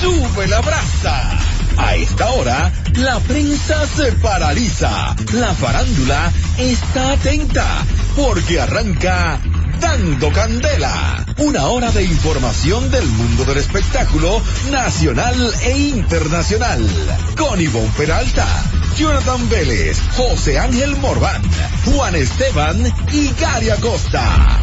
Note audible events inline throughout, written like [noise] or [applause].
sube la brasa. A esta hora, la prensa se paraliza. La farándula está atenta porque arranca Dando Candela. Una hora de información del mundo del espectáculo nacional e internacional. Con Ivonne Peralta, Jonathan Vélez, José Ángel Morván, Juan Esteban y Gary Acosta.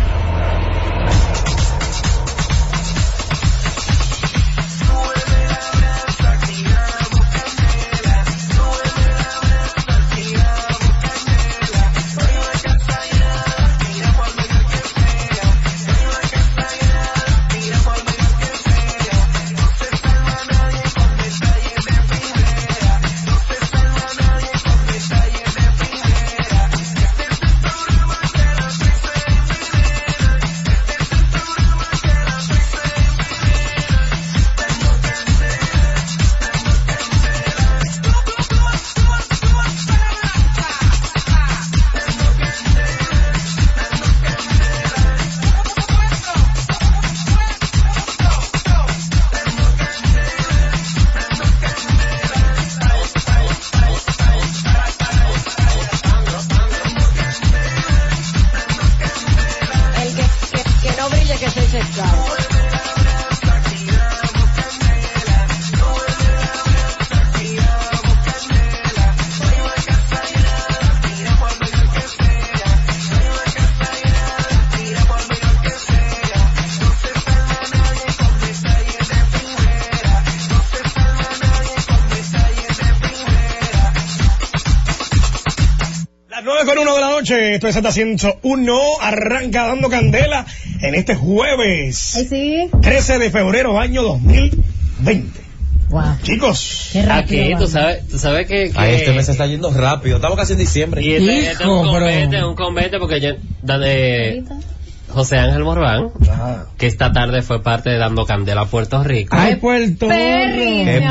Noche, esto es Santa 101, arranca dando candela en este jueves Ay, sí. 13 de febrero año 2020. Wow. Chicos, Qué rápido. Aquí, tú sabes, tú sabes que... que Ay, este mes se está yendo rápido. Estamos casi en diciembre. y este, este es un pero- convete, un convete porque ya, donde Ahorita. José Ángel Morván, que esta tarde fue parte de Dando Candela a Puerto Rico. ay Puerto Perry, Qué.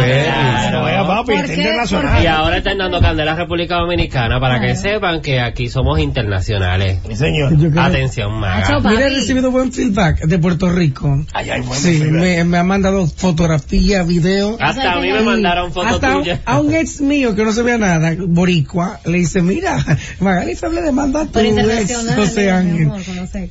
Vaya papi, internacional. Y ahora están dando candela a República Dominicana para que sepan que aquí somos internacionales. Sí, señor. Atención, Maga. Mira, he recibido buen feedback de Puerto Rico. Ay, ay, bueno, Sí, sí, me, me ha mandado fotografía, video. Hasta a mí me mandaron fotos hasta a un- tuyas. A un ex mío que no se vea nada, boricua, le dice, mira, Magali Feble le manda a tu ex, internacional, José Ángel. amor, con los ex.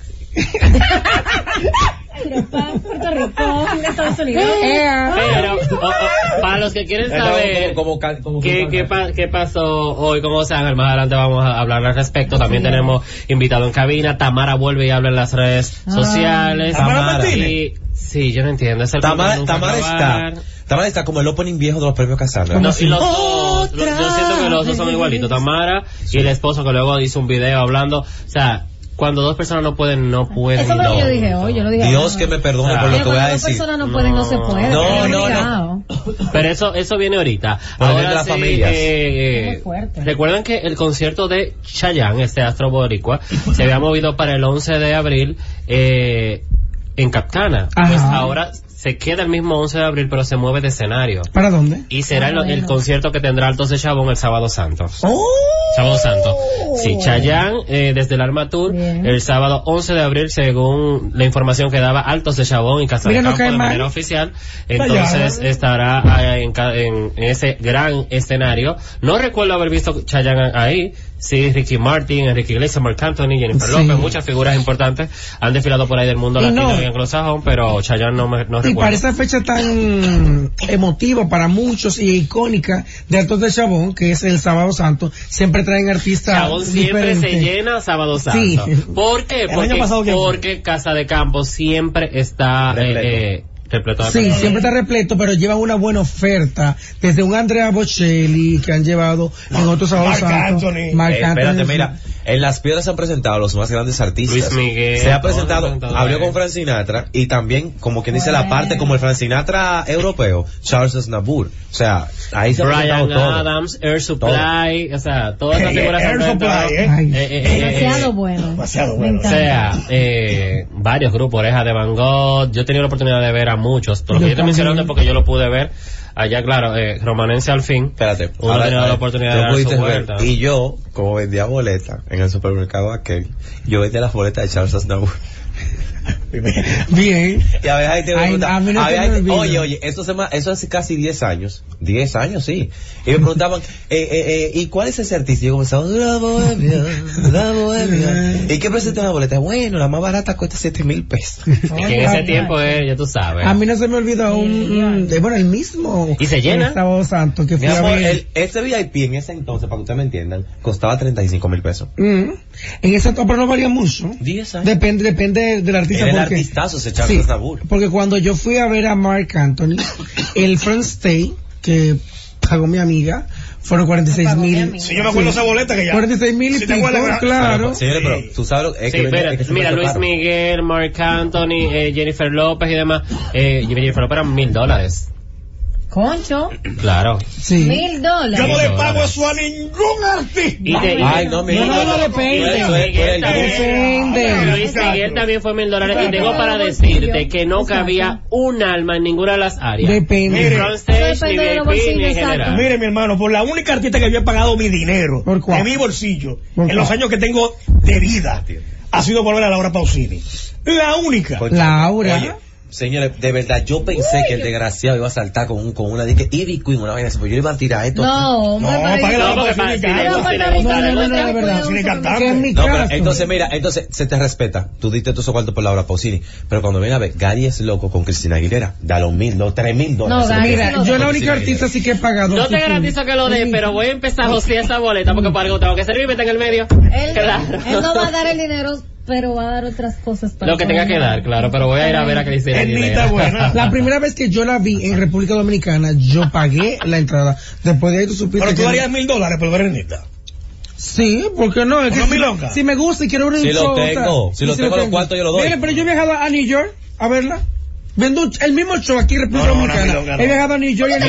Pero para Puerto Rico, en Estados Unidos. Pero, o- o- para los que quieren saber Como- como- como- qué, qué, pa- qué pasó hoy con José Ángel, más adelante vamos a hablar al respecto. También tenemos invitado en cabina. Tamara vuelve y habla en las redes Ah. sociales. ¿Tamara Y- Martínez? sí, yo no entiendo. Es el Tamara, Tamara está. Tamara está como el opening viejo de los premios Casandra. No, y los dos, los- yo siento que los dos son igualitos. Tamara y el esposo que luego hizo un video hablando. O sea, cuando dos personas no pueden, no pueden. Eso fue lo que yo no. dije hoy, yo lo dije Dios que me perdone Ah. por lo que voy a cuando dos decir. personas no pueden, no se puede. No, no, no. Pero eso, eso viene ahorita. Por el de Ahora las sí, familias. eh, fuerte. recuerden que el concierto de Chayanne, este astro boricua, se había movido para el 11 de abril eh, en Capcana. Ajá. Pues ahora se queda el mismo 11 de abril, pero se mueve de escenario. ¿Para dónde? Y será Ah, el, el bueno. concierto que tendrá Altos de Chabón el sábado santo. ¡Oh! Sábado Santo. Sí, Chayanne, eh, desde el Arma Tour, Bien. el sábado 11 de abril, según la información que daba Altos de Chabón y Casa Mira, de Campo cae de mal. manera oficial. Entonces estará eh, en, en- en ese gran escenario. No recuerdo haber visto Chayanne ahí. Sí, Ricky Martin, Enrique Iglesias, Mark Anthony, Jennifer Sí. López, muchas figuras importantes han desfilado por ahí del mundo Y latino no. y anglosajón, pero Chayanne no, me, no Y recuerdo. para esa fecha tan emotiva para muchos y icónica de Altos de Chabón, que es el Sábado Santo, siempre traen artistas Chabón siempre se llena sábado santo. Sí. ¿Por qué? Porque, porque Casa de Campo siempre está eh, eh, repleto de Sí, personas. siempre está repleto, pero llevan una buena oferta. Desde un Andrea Bocelli que han llevado en otros sábados Marc. Anthony. Marc Eh, espérate, Anthony. mira, en las piedras se han presentado los más grandes artistas. Luis Miguel, Se ha presentado, abrió con Frank Sinatra y también, como quien dice, la parte como el Frank Sinatra europeo, Charles Aznavour. O sea, ahí se ha presentado Brian todo. Adams, Air Supply, o sea, todas esas Eh, figuras Air. Supply, ¿eh? Ay. Eh, eh, Demasiado bueno. demasiado Me bueno. O sea, eh, varios grupos, Oreja de Van Gogh, yo he tenido la oportunidad de ver a muchos, pero lo Yo que yo estoy mencionando porque yo lo pude ver allá, claro, eh, Romanense al fin. Espérate, Uno ha tenido la oportunidad de dar su ver. vuelta. Y yo, como vendía boletas en el supermercado aquel, yo vendía las boletas de Charles Aznavour. Bien. Y a veces ahí te Ay, no a veces te- olvida. oye, oye, eso, se ma- eso hace casi 10 años, 10 años, sí. Y me preguntaban, [laughs] eh, eh, eh, ¿y cuál es ese artista? Y yo comenzaba, la bohemia, la bohemia. [laughs] ¿Y qué presenta una boleta? Bueno, la más barata cuesta 7 mil pesos. [laughs] Que en ese tiempo, eh, ya tú sabes. A mí no se me olvidó un, de, bueno, el mismo. ¿Y se llena? el Sábado Santo que el, ese VIP en ese entonces, para que ustedes me entiendan, costaba 35 mil pesos. Mm. En ese tiempo pero no varía mucho. 10 años. Depende, depende del artista. El porque, artistazo, ese Charles Sí, Aznavour. porque cuando yo fui a ver a Mark Anthony, el front stay que pagó mi amiga fueron 46 Pagó mi mil. Si yo me acuerdo esa boleta que ya. 46 mil y Si te pico, claro. Pero, señores, pero tú sabes lo es Sí, que mira, es que mira Luis. Miguel, Mark Anthony, eh, Jennifer López y demás. Eh, Jennifer López eran mil dólares. Concho, Claro. Sí. mil Yo dólares. no le pago eso a ningún artista. Y te- Ay, no, mi No, no, no, depende. Depende. Luis Miguel también fue mil dólares. Y tengo para decirte que no cabía un alma en ninguna de las áreas. Depende. Mire. Mire, mi hermano, por la única artista que yo he pagado mi dinero ¿Por cuál? de mi bolsillo ¿Por en los años que tengo de vida ha sido volver a Laura Pausini. La única. Laura. Señores, de verdad, yo pensé que el desgraciado iba a saltar con, un, con una dique Ivy Queen, una vaina así, pues yo le iba a tirar esto. No, hombre, No, yo- la para- gusta, No, no, no, de verdad. Sin cantar. Que No, pero entonces mira, entonces se te respeta. Tú diste tus cuartos por Laura Pausini. Pero cuando viene a ver, Gary es loco con Cristina Aguilera. Da los mil, los tres mil dólares. No, Gary yo la única artista sí que he pagado. No sí te garantizo que lo dé, pero voy a empezar a josear esa boleta porque para algo tengo que servir y meter en el medio. Claro. él no va a dar el dinero, pero va a dar otras cosas para Lo que tenga que dar, claro, pero voy a ir a ver a Cristina Ernita Aguilera. buena. [laughs] La primera vez que yo la vi en República Dominicana, yo pagué la entrada. Después de ahí tú supiste Pero tú darías mil dólares por ver a Ernita. Sí, ¿por qué no? Es que ¿Una si, milonga? si me gusta y quiero ver un Si lo show, o sea, tengo, si y lo tengo los cuartos, yo lo doy. Mire, pero yo he viajado a New York a verla. Vendo el mismo show aquí en República No, no, Dominicana. no. He viajado a New York y a,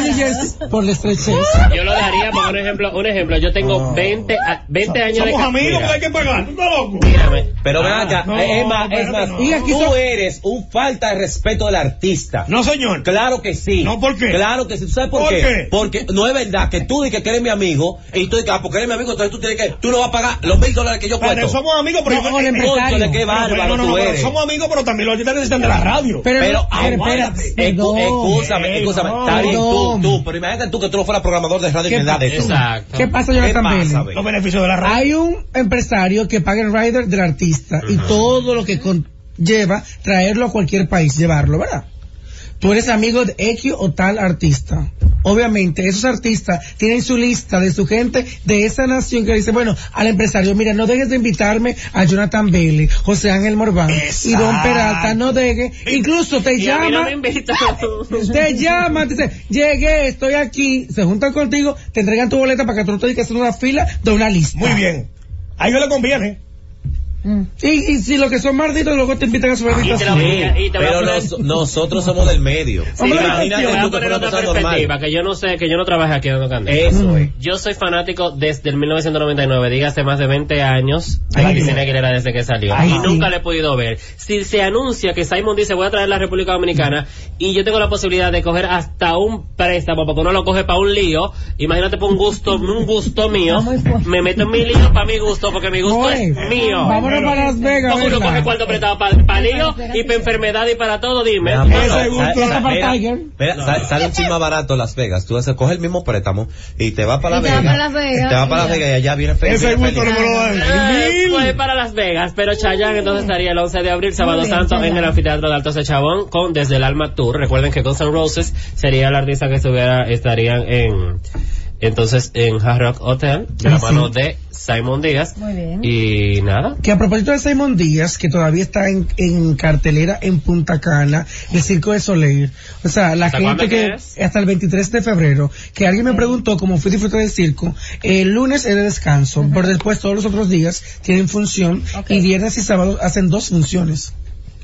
New Jersey por la estrechez. [laughs] Yo lo daría, por un ejemplo, un ejemplo, yo tengo 20, a- 20 años de Somos amigos, hay que pagar. ¿Tú estás loco? mírame. Pero ven Ah, acá, no, es más, es más, no. Tú eres un falta de respeto del artista. No, señor. Claro que sí. No, ¿por qué? Claro que sí. ¿Tú sabes por, ¿Por qué? qué? Porque no es verdad que tú dices que eres mi amigo y tú dices, ah, porque eres mi amigo, entonces tú tienes que, tú no vas a pagar los mil dólares que yo Pero cuento. somos amigos, pero No, yo-. Cónchale, qué bárbaro no, no, tú no, pero eres. somos amigos, pero también los necesitan de la radio. Pero, Pero, pero perdón. Escúchame, escúchame. Está bien, tú, tú, pero imagínate tú que tú no fueras programador de radio y ¿Qué me das de esto. Exacto. ¿Qué pasa, ¿Qué Jonathan ve? Los beneficios de la radio. Hay un empresario que paga el rider del artista y todo lo que conlleva traerlo a cualquier país, llevarlo, ¿verdad? Tú eres amigo de X o tal artista. Obviamente, esos artistas tienen su lista de su gente de esa nación que dice, bueno, al empresario, mira, no dejes de invitarme a Jonathan Bailey, José Ángel Morván y Don. Peralta, no dejes, incluso te Y no llama, [laughs] te llama, te dice, llegué, estoy aquí, se juntan contigo, te entregan tu boleta para que tú no tengas que hacer una fila de una lista. Muy bien. A ellos le conviene. Mm. Y, y si los que son malditos luego te invitan a su Y te habitación. la voy a- y te voy a Pero nos- nosotros somos del medio. Sí, Hombre, Imagínate te voy a tú que poner fuera otra perspectiva, normal. que yo no sé, que yo no trabajo aquí dando candela. Eso es. Yo soy fanático desde el 1999, dígase más de 20 años, de Ay, Cristina. Aguilera desde que salió. Ay, y sí. nunca le he podido ver. Si se anuncia que Simon dice voy a traer a la República Dominicana y yo tengo la posibilidad de coger hasta un préstamo, porque uno lo coge para un lío, imagínate por un gusto, un gusto [laughs] mío, me meto en mi lío para mi gusto, porque mi gusto Oye, es mío. Vámonos para Las Vegas. Uno coge cuarto prestado para lío y para enfermedad y para todo, dime. Sale un chisme barato Las Vegas. Tú haces, coge el mismo préstamo y te vas para Las Vegas. para Las Vegas, Te vas para Las. Vegas y allá viene feliz. Ese gusto no me lo dan. Para Las Vegas, pero Chayanne entonces estaría el 11 de abril, sábado santo, en el anfiteatro de Altos de Chabón con Desde el Alma Tour. Recuerden que Guns N' Roses sería el artista que estuviera, estarían en, entonces en Hard Rock Hotel, de la sí. mano de Simon Díaz. Muy bien. Y nada. Que a propósito de Simon Díaz, que todavía está en, en cartelera en Punta Cana, el Circo de Soleil. O sea, la ¿Hasta gente que, es? hasta el 23 de febrero, que alguien me preguntó cómo fui disfrutar del circo, el lunes es de descanso, pero después todos los otros días tienen función y viernes y sábado hacen dos funciones.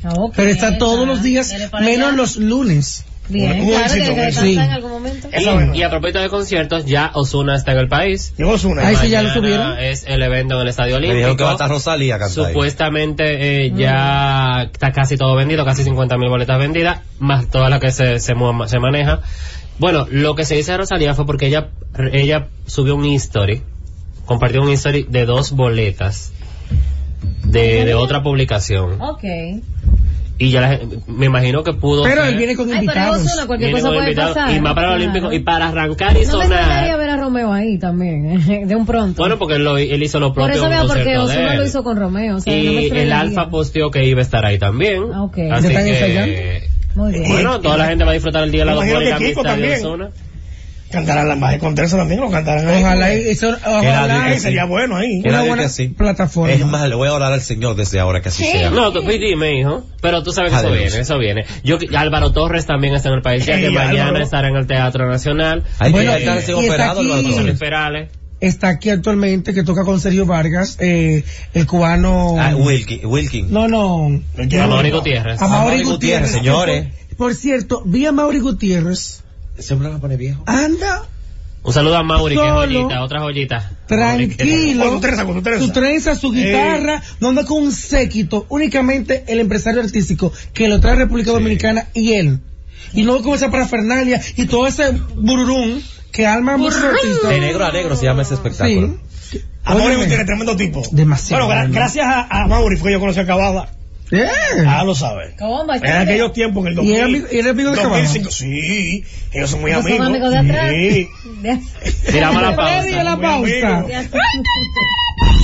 Ah, ok. Pero está todos los días, menos allá. los lunes. Bien, Un claro, éxito, tiene que un éxito. en algún momento. Y, y a propósito de conciertos, ya Osuna está en el país. Ahí sí ya lo subieron. Es el evento en el Estadio Me Olímpico. dijeron que va a estar Rosalía cantando. Supuestamente eh, ya está casi todo vendido, casi 50 mil boletas vendidas, más toda la que se, se, mu- se maneja. Bueno, lo que se dice de Rosalía fue porque ella, ella subió un history, compartió un history de dos boletas de, de otra publicación. Ok. Y ya la- me imagino que pudo Pero ser- él viene con Ay, pero invitados. Ozuna, cualquier viene cosa con puede invitados, pasar. y más para el Claro. Olímpico y para arrancar y No sonar ver a Romeo ahí también, [laughs] de un pronto. bueno porque él, lo- él hizo lo Por propio eso veo, porque lo hizo con Romeo. O sea, no me y el. Alfa posteó que iba a estar ahí también Ah, ok. así ¿Ya están que? Muy bien. bueno toda la gente va a disfrutar el día de la doctora y amistad de. Cantarán la magia con Teresa también, lo cantarán ahí. Ojalá, y eso, ojalá Ay, sí. sería bueno ahí. Una buena sí. plataforma. Es más, le voy a orar al Señor desde ahora que así sea. no, tú pues, dime, hijo. Pero tú sabes que eso viene, eso viene. Yo, Álvaro Torres también está en el país, ya que mañana Álvaro. estará en el Teatro Nacional. Hay Bueno, que está operado, aquí- Álvaro. Está aquí actualmente que toca con Sergio Vargas, eh, el cubano. Ah, Wilkin, Wilkin. No, no. Amaury. Gutiérrez. A Mauri Mauri Gutiérrez, Gutiérrez, señores. Por, por cierto, vi a Mauri Gutiérrez. Ese hombre va a poner viejo. Anda Un saludo a Mauri, que es joyita, otra joyita. tranquilo. Con tu trenza, con tu trenza. Su trenza, su guitarra, no anda con un séquito. Únicamente el empresario artístico que lo trae a República Dominicana y él. Y no con esa parafernalia y todo ese bururum que alma muchos artistas. De negro a negro se llama ese espectáculo. Sí. A Mauri Óyeme. Gutiérrez, tremendo tipo. Demasiado. Bueno, gra- gracias a, a Mauri fue que yo conocí a Cavada. Yeah. Ah, lo sabe. ¿Cómo? En aquellos tiempos, en el ¿Y 2000. era amigo- y era amigo de Cavada? 2005, sí. Ellos son muy Ellos son amigos. amigos de atrás. [laughs] Sí. Tiramos la pausa. de la pausa. [laughs]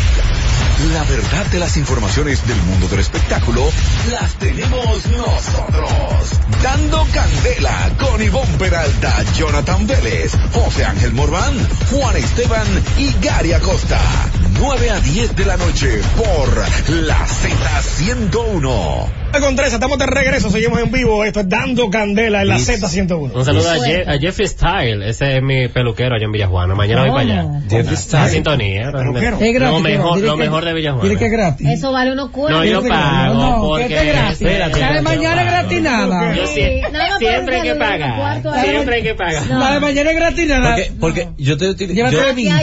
La verdad de las informaciones del mundo del espectáculo las tenemos nosotros. Dando candela con Ivonne Peralta, Jonathan Vélez, José Ángel Morván, Juan Esteban y Gary Acosta. 9 a 10 de la noche por la Z101. Con Teresa, estamos de regreso, seguimos en vivo. Esto es Dando Candela en la Sí. Z101. Un saludo a. Je- a Jeffrey Style, ese es mi peluquero allá en Villajuana. Mañana voy para allá. Jeffrey La Style. sintonía. Peluquero. Es gratis. Lo mejor, lo que- mejor de Villajuana. Dile que es gratis. Eso vale unos cuernos. No, yo pago no, porque... que es gratis. Espérate, La de yo mañana es pago. gratis nada. Yo Sí, siempre hay que por pagar. Siempre hay que pagar. No. La de mañana es gratis nada. Porque, yo te util- Llévate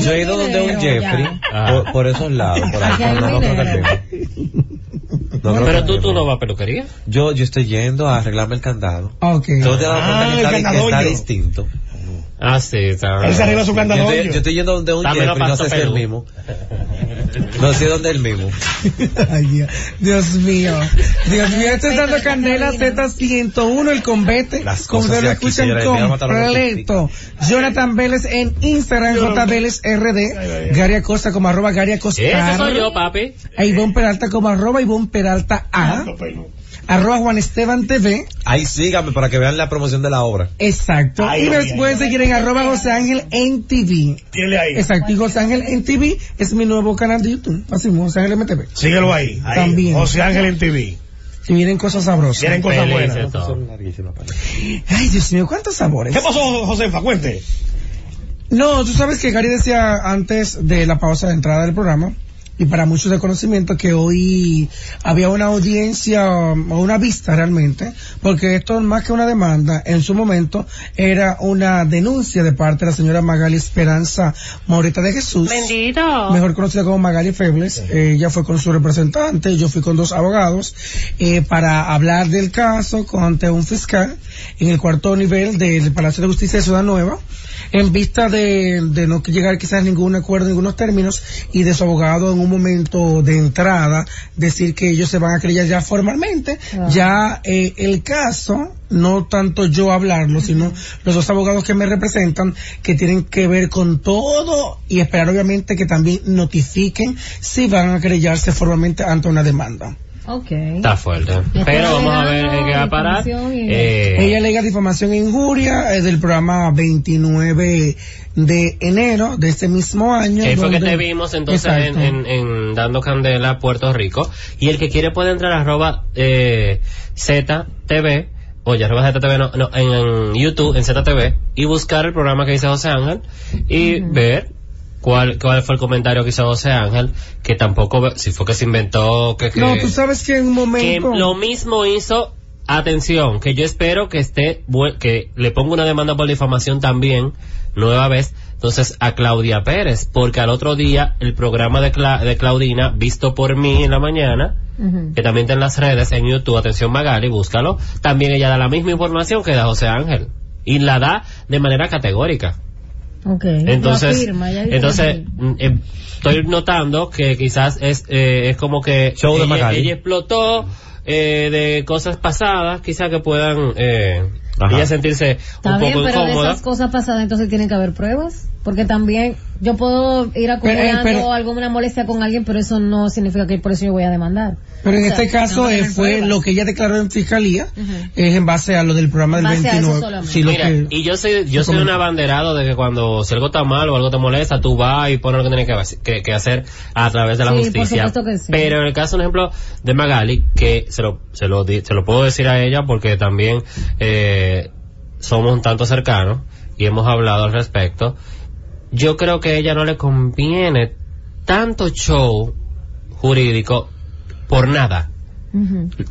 yo, he ido donde un. Jeffrey Ah. por, por esos lados, por ahí. No, no, Pero tú, tú no vas a peluquería. Yo, yo estoy yendo a arreglarme el candado. Ok. ¿Tú te has dado cuenta Ah, que el está, distinto? Ah, sí, está. Él se arregla su Yo candadollo. estoy, yo estoy yendo donde un Jeffrey, no sé si es el mismo. No sé dónde el mismo. [laughs] Ay, Dios. Dios mío. Dios mío, esto es dando candela Z101, el convete. Las Como ustedes lo escuchan completo. Jonathan Vélez en Instagram, J. Vélez RD. Gary Acosta como arroba Gary Acosta. Ese soy yo, papi. A Ivonne Peralta como arroba Ivonne Peralta A. Arroba Juan Esteban TV. Ahí síganme para que vean la promoción de la obra. Exacto. Ay, y me ay, pueden ay. seguir en arroba José Ángel en TV. Tírale ahí. Exacto. Y José Ángel en TV es mi nuevo canal de YouTube. Así, José Ángel MTV. Síguelo ahí. ahí. También. José Ángel en TV. Y vienen cosas sabrosas. Vienen cosas buenas. Ay, Dios mío, cuántos sabores. ¿Qué pasó, Josefa? Cuente. No, tú sabes que Gary decía antes de la pausa de entrada del programa, y para muchos de conocimiento, que hoy había una audiencia um, o una vista realmente, porque esto más que una demanda, en su momento era una denuncia de parte de la señora Magali Esperanza Morita de Jesús. Bendito. mejor conocida como Magali Febles. Eh, ella fue con su representante, yo fui con dos abogados eh, para hablar del caso ante un fiscal en el cuarto nivel del Palacio de Justicia de Ciudad Nueva en vista de, de no llegar quizás a ningún acuerdo en ningunos términos y de su abogado en un momento de entrada decir que ellos se van a creer ya formalmente. Ah. ya eh, el caso no tanto yo hablarlo sino los dos abogados que me representan que tienen que ver con todo y esperar obviamente que también notifiquen si van a querellarse formalmente ante una demanda Ok. Está fuerte. Pero vamos a ver en qué va a parar. Eh, Ella alega difamación e injuria eh, del programa 29 de enero de este mismo año. que fue que donde- te vimos entonces en, en, en Dando Candela, Puerto Rico. Y el que quiere puede entrar a arroba eh, ZTV, oye, arroba ZTV, no, no, en, en YouTube, en ZTV, y buscar el programa que dice José Ángel y ver cuál, cuál fue el comentario que hizo José Ángel, que tampoco, si fue que se inventó, que, que, No, tú sabes que en un que momento... lo mismo hizo atención, que yo espero que esté, que le ponga una demanda por difamación también, nueva vez, entonces a Claudia Pérez, porque al otro día el programa de, Cla- de Claudina, visto por mí en la mañana, que también está en las redes, en YouTube, atención Magali, búscalo, también ella da la misma información que da José Ángel, y la da de manera categórica. Ok. Entonces, entonces mm, eh, estoy notando que quizás es eh, es como que Show de ella, Magali. ella explotó eh, de cosas pasadas, quizás que puedan eh, Ajá. ella sentirse Está un bien, poco pero de esas cosas pasadas entonces tienen que haber pruebas. Porque también yo puedo ir acumulando Pero, eh, pero- alguna molestia con alguien, pero eso no significa que por eso yo voy a demandar. Pero en sea, este caso eh, fue lo que ella declaró en fiscalía, es en base a lo del programa del En base a eso 29. solamente. Sí, lo Mira, que- y yo soy, yo soy un abanderado de que cuando si algo está mal o algo te molesta, tú vas y pones lo que tienes que, hacer- que, que hacer a través de la Sí, por justicia. supuesto que sí. Pero en el caso, por ejemplo, de Magali, que se lo, se lo, di- se lo puedo decir a ella porque también eh, somos un tanto cercanos y hemos hablado al respecto. Yo creo que a ella no le conviene tanto show jurídico por nada.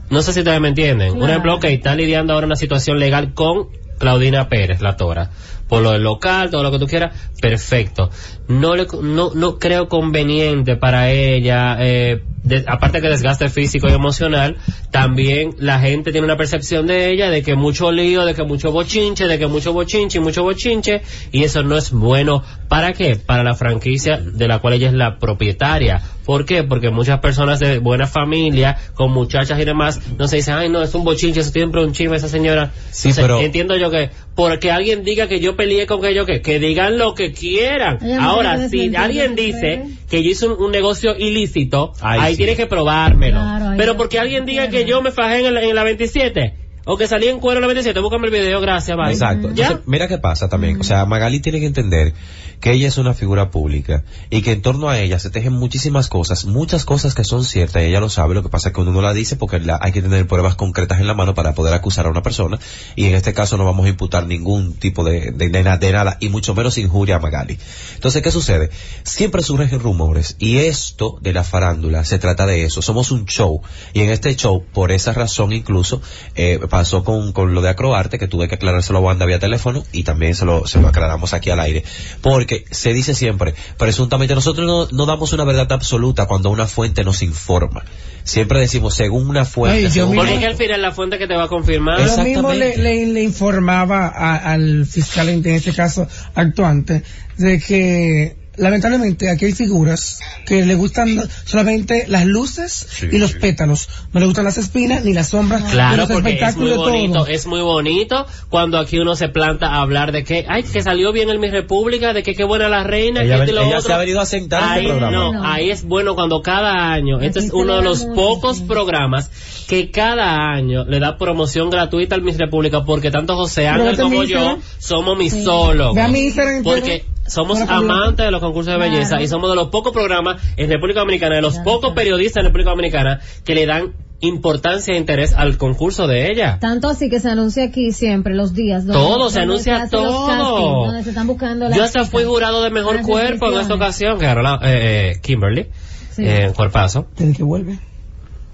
No sé si ustedes me entienden. Un Claro. ejemplo, que está lidiando ahora una situación legal con Claudina Pérez, la Tora. Por lo del local, todo lo que tú quieras, perfecto. No le, no, no creo conveniente para ella, eh, de- aparte que desgaste físico y emocional, también la gente tiene una percepción de ella de que mucho lío, de que mucho bochinche, de que mucho bochinche y mucho bochinche, y eso no es bueno. ¿Para qué? Para la franquicia de la cual ella es la propietaria. ¿Por qué? Porque muchas personas de buena familia, con muchachas y demás, no se dicen, ay no, es un bochinche, eso siempre un chisme esa señora. Sí, Entonces, pero- Entiendo yo que, porque alguien diga que yo peleé con que yo que, que digan lo que quieran. Ahora, si alguien dice. Que yo hice un, un negocio ilícito, Ay, ahí sí. tiene que probármelo. Claro, Pero porque alguien diga que yo me fajé en la, en la 27, o que salí en cuero la 27, búscame el video, gracias, bye. Exacto. ¿Ya? Entonces, mira qué pasa también. O sea, Magali tiene que entender que ella es una figura pública y que en torno a ella se tejen muchísimas cosas, muchas cosas que son ciertas y ella lo sabe. Lo que pasa es que uno no la dice porque la- hay que tener pruebas concretas en la mano para poder acusar a una persona y en este caso no vamos a imputar ningún tipo de, de, de de nada y mucho menos injuria a Magali. Entonces, ¿qué sucede? Siempre surgen rumores y esto de la farándula se trata de eso. Somos un show y en este show, por esa razón incluso, eh, pasó con, con lo de Acroarte, que tuve que aclarárselo a Wanda vía teléfono y también se lo, se lo aclaramos aquí al aire. Porque se dice siempre, presuntamente nosotros no, no damos una verdad absoluta cuando una fuente nos informa. Siempre decimos según una fuente. Ay, yo según- Porque es que al final la fuente que te va a confirmar. Lo mismo le, Exactamente. le, le informaba a- al fiscal, en este caso actuante, de que lamentablemente aquí hay figuras que le gustan solamente las luces y los pétalos. No le gustan las espinas ni las sombras. Claro, los porque es muy bonito, todo. es muy bonito cuando aquí uno se planta a hablar de que, ay, que salió bien el Mi República, de que qué buena la reina, Ella que ven- lo ella otro. se ha venido a sentar en este ahí, programa. No, No. ahí es bueno cuando cada año, este es uno de los pocos sí. programas que cada año le da promoción gratuita al Miss República porque tanto José Ángel Pero como este yo somos misólogos. Ve a mi Instagram, Porque somos amantes de los concursos de belleza Claro. y somos de los pocos programas en República Dominicana, de los Claro, pocos claro. periodistas en República Dominicana que le dan importancia e interés al concurso de ella. Tanto así que se anuncia aquí siempre los días. donde- Todo, se anuncia todo. castings, donde se están buscando Yo hasta fui jurado de mejor cuerpo en esta ocasión, que ganó la, eh, eh, Kimberly, Sí. eh, en cuerpazo, Tiene que vuelve.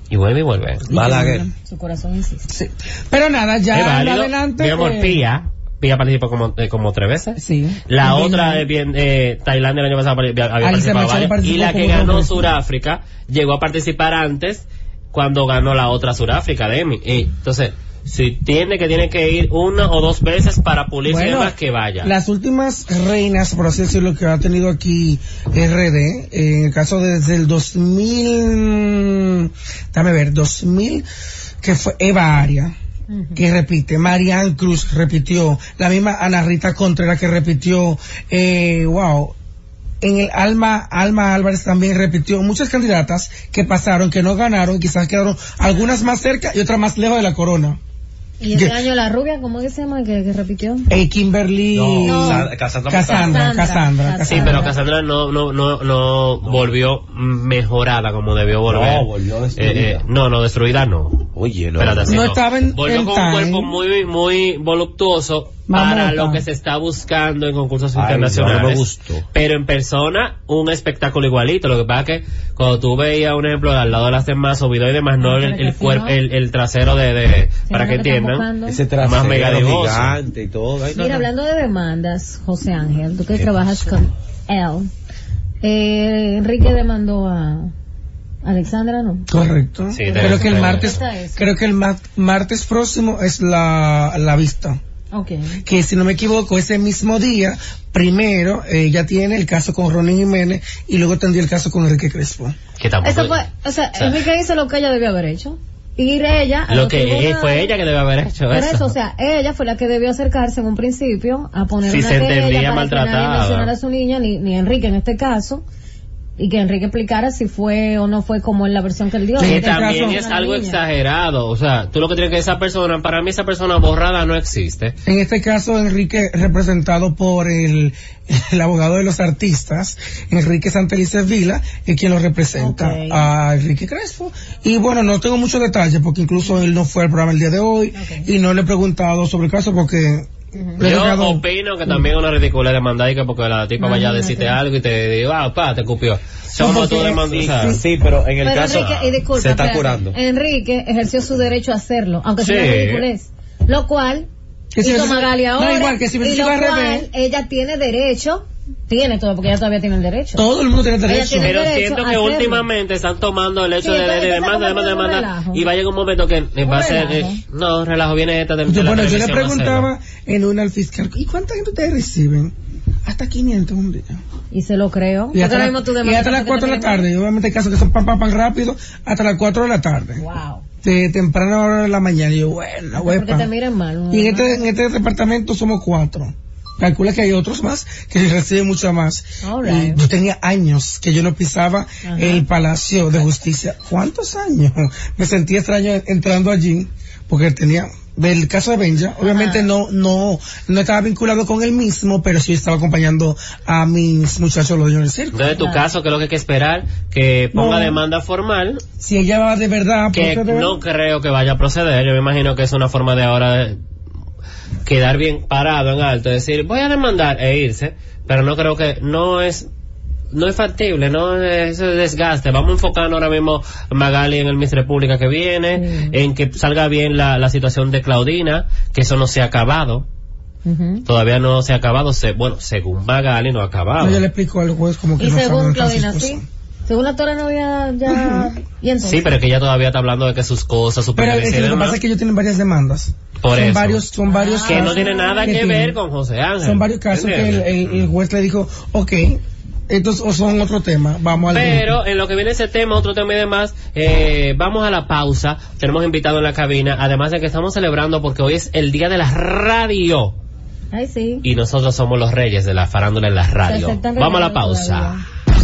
y vuelve y vuelve. Su corazón insiste. Sí. Pero nada, ya adelante. Mi amor, eh, Pía, Pía participó como, eh, como tres veces. Sí. La otra, eh, bien, eh, Tailandia el año pasado había participado varias. participó Y la que ganó. Suráfrica llegó a participar antes cuando ganó la otra Suráfrica, Demi. Y, entonces, si tiene que tiene que ir una o dos veces para pulirse Bueno, que vaya. Las últimas reinas, por así decirlo, que ha tenido aquí RD, en el caso desde el 2000, dame ver, 2000, que fue Eva Aria, que repite, Marianne Cruz repitió, la misma Ana Rita Contreras que repitió, eh, wow, en el Alma, Alma Álvarez también repitió muchas candidatas que pasaron, que no ganaron, quizás quedaron algunas más cerca y otras más lejos de la corona. Y este año la rubia, ¿cómo que se llama? Que, que repitió. Eh, Kimberly No, Sa- Cassandra Cassandra, Sí, pero Cassandra no, no, no, no volvió mejorada como debió volver. No, volvió destruida. Eh, eh, no, no, destruida no. Oye, no. Espérate, así No estaba en- Volvió en con un cuerpo muy, muy voluptuoso Mamota. para lo que se está buscando en concursos Ay, internacionales. no me gustó. Pero en persona, un espectáculo igualito. Lo que pasa es que cuando tú veías un ejemplo al lado de las demás subido y demás, no Ah, el, pero cuerpo, el, el trasero de, de para que entiendan. Ese Más trasero megadivoso. gigante y todo. Ay, Mira, no. hablando de demandas, José Ángel, tú que ¿Qué trabajas con él, eh, Enrique demandó a Alexandra, ¿no? Correcto. Sí, creo que el que- martes, creo que el ma- martes próximo es la, la vista. Ok. Que si no me equivoco, ese mismo día, primero, ella tiene el caso con Ronnie Jiménez y luego tendría el caso con Enrique Crespo. Que tampoco. Eso fue, o sea, O sea, Enrique hizo lo que ella debió haber hecho. Ir ella a lo los que tribunales. fue ella que debe haber hecho Por eso. eso, o sea, ella fue la que debió acercarse en un principio a poner Si una se entendía para que maltratada. nadie mencionara a su niña, ni, ni Enrique en este caso, y que Enrique explicara si fue o no fue como en la versión que él dio. Sí, que también es algo niña. exagerado. O sea, tú lo que tienes que esa persona, para mí esa persona borrada no existe. En este caso, Enrique, representado por el, el abogado de los artistas, Enrique Santelices Vila, es quien lo representa a Enrique Crespo. Y bueno, no tengo muchos detalles porque incluso él no fue al programa el día de hoy y no le he preguntado sobre el caso porque Yo opino que también es una ridícula demandar y que porque la tipa vaya a decirte algo y te diga, ah, pa, te cupió. Como tú demandas, Sí, pero en el Pero caso Enrique, y disculpa, se está espérate, curando. Enrique ejerció su derecho a hacerlo, aunque sea Sí. una ridiculez. Lo cual, Que si hizo Magali no, ahora, igual que si hubiese y lo cual, ella tiene derecho, tiene todo, porque ella todavía tiene el derecho. todo el mundo tiene Ella derecho. tiene- Pero derecho siento que hacerlo. últimamente están tomando el hecho Sí, de, de, de demanda, demanda, demanda, relajo. y va a llegar un momento que va a ser, relajo. eh, no, relajo viene esta de, de Yo, bueno, yo le preguntaba en una al fiscal, ¿y cuánta gente ustedes reciben? Hasta 500 un día. Y se lo creo. Y hasta, ahora la- mismo tú y demandas hasta las porque 4 de la tarde. Y obviamente hay casos que son pam, pam, pam rápido, hasta las 4 de la tarde. Wow. De temprana hora de la mañana. Y yo, bueno, Porque te miren mal. ¿no? Y en este, en este departamento somos cuatro. Calcula que hay otros más que [laughs] reciben mucho más. Right. yo tenía años que yo no pisaba Ajá. el Palacio de Justicia. ¿Cuántos años? [laughs] Me sentí extraño entrando allí porque tenía del caso de Benja, obviamente no no no estaba vinculado con él mismo, pero sí estaba acompañando a mis muchachos los dueños del circo. Entonces, en tu Claro. caso, que es lo que hay que esperar, que ponga No. demanda formal, Si ella va de verdad, que proceder- no creo que vaya a proceder. Yo me imagino que es una forma de ahora de quedar bien parado en alto, decir, voy a demandar e irse, pero no creo que, no es, no es factible, no es desgaste. Vamos enfocando ahora mismo Magali en el Miss República que viene, Sí. en que salga bien la, la situación de Claudina, que eso no se ha acabado. Todavía no se ha acabado, se, bueno, según Magali no ha acabado. No, yo le explico al juez como que Y no según Claudina, sí. Según la Torre novia ya... [laughs] Y entonces. Sí, pero que ella todavía está hablando de que sus cosas, su Pero es que lo que pasa es que ellos tienen varias demandas. Por son eso. varios, son varios que no casos tiene nada que, ver con José Ángel. Son varios casos que el, ¿Entiendes? el- el juez le dijo, ok, estos o son otro tema, vamos al Pero en lo que viene ese tema, otro tema y demás, eh, vamos a la pausa. Tenemos invitado en la cabina, además de que estamos celebrando porque hoy es el día de la radio Ay, sí. y nosotros somos los reyes de la farándula en la radio. Vamos a la pausa. todavía.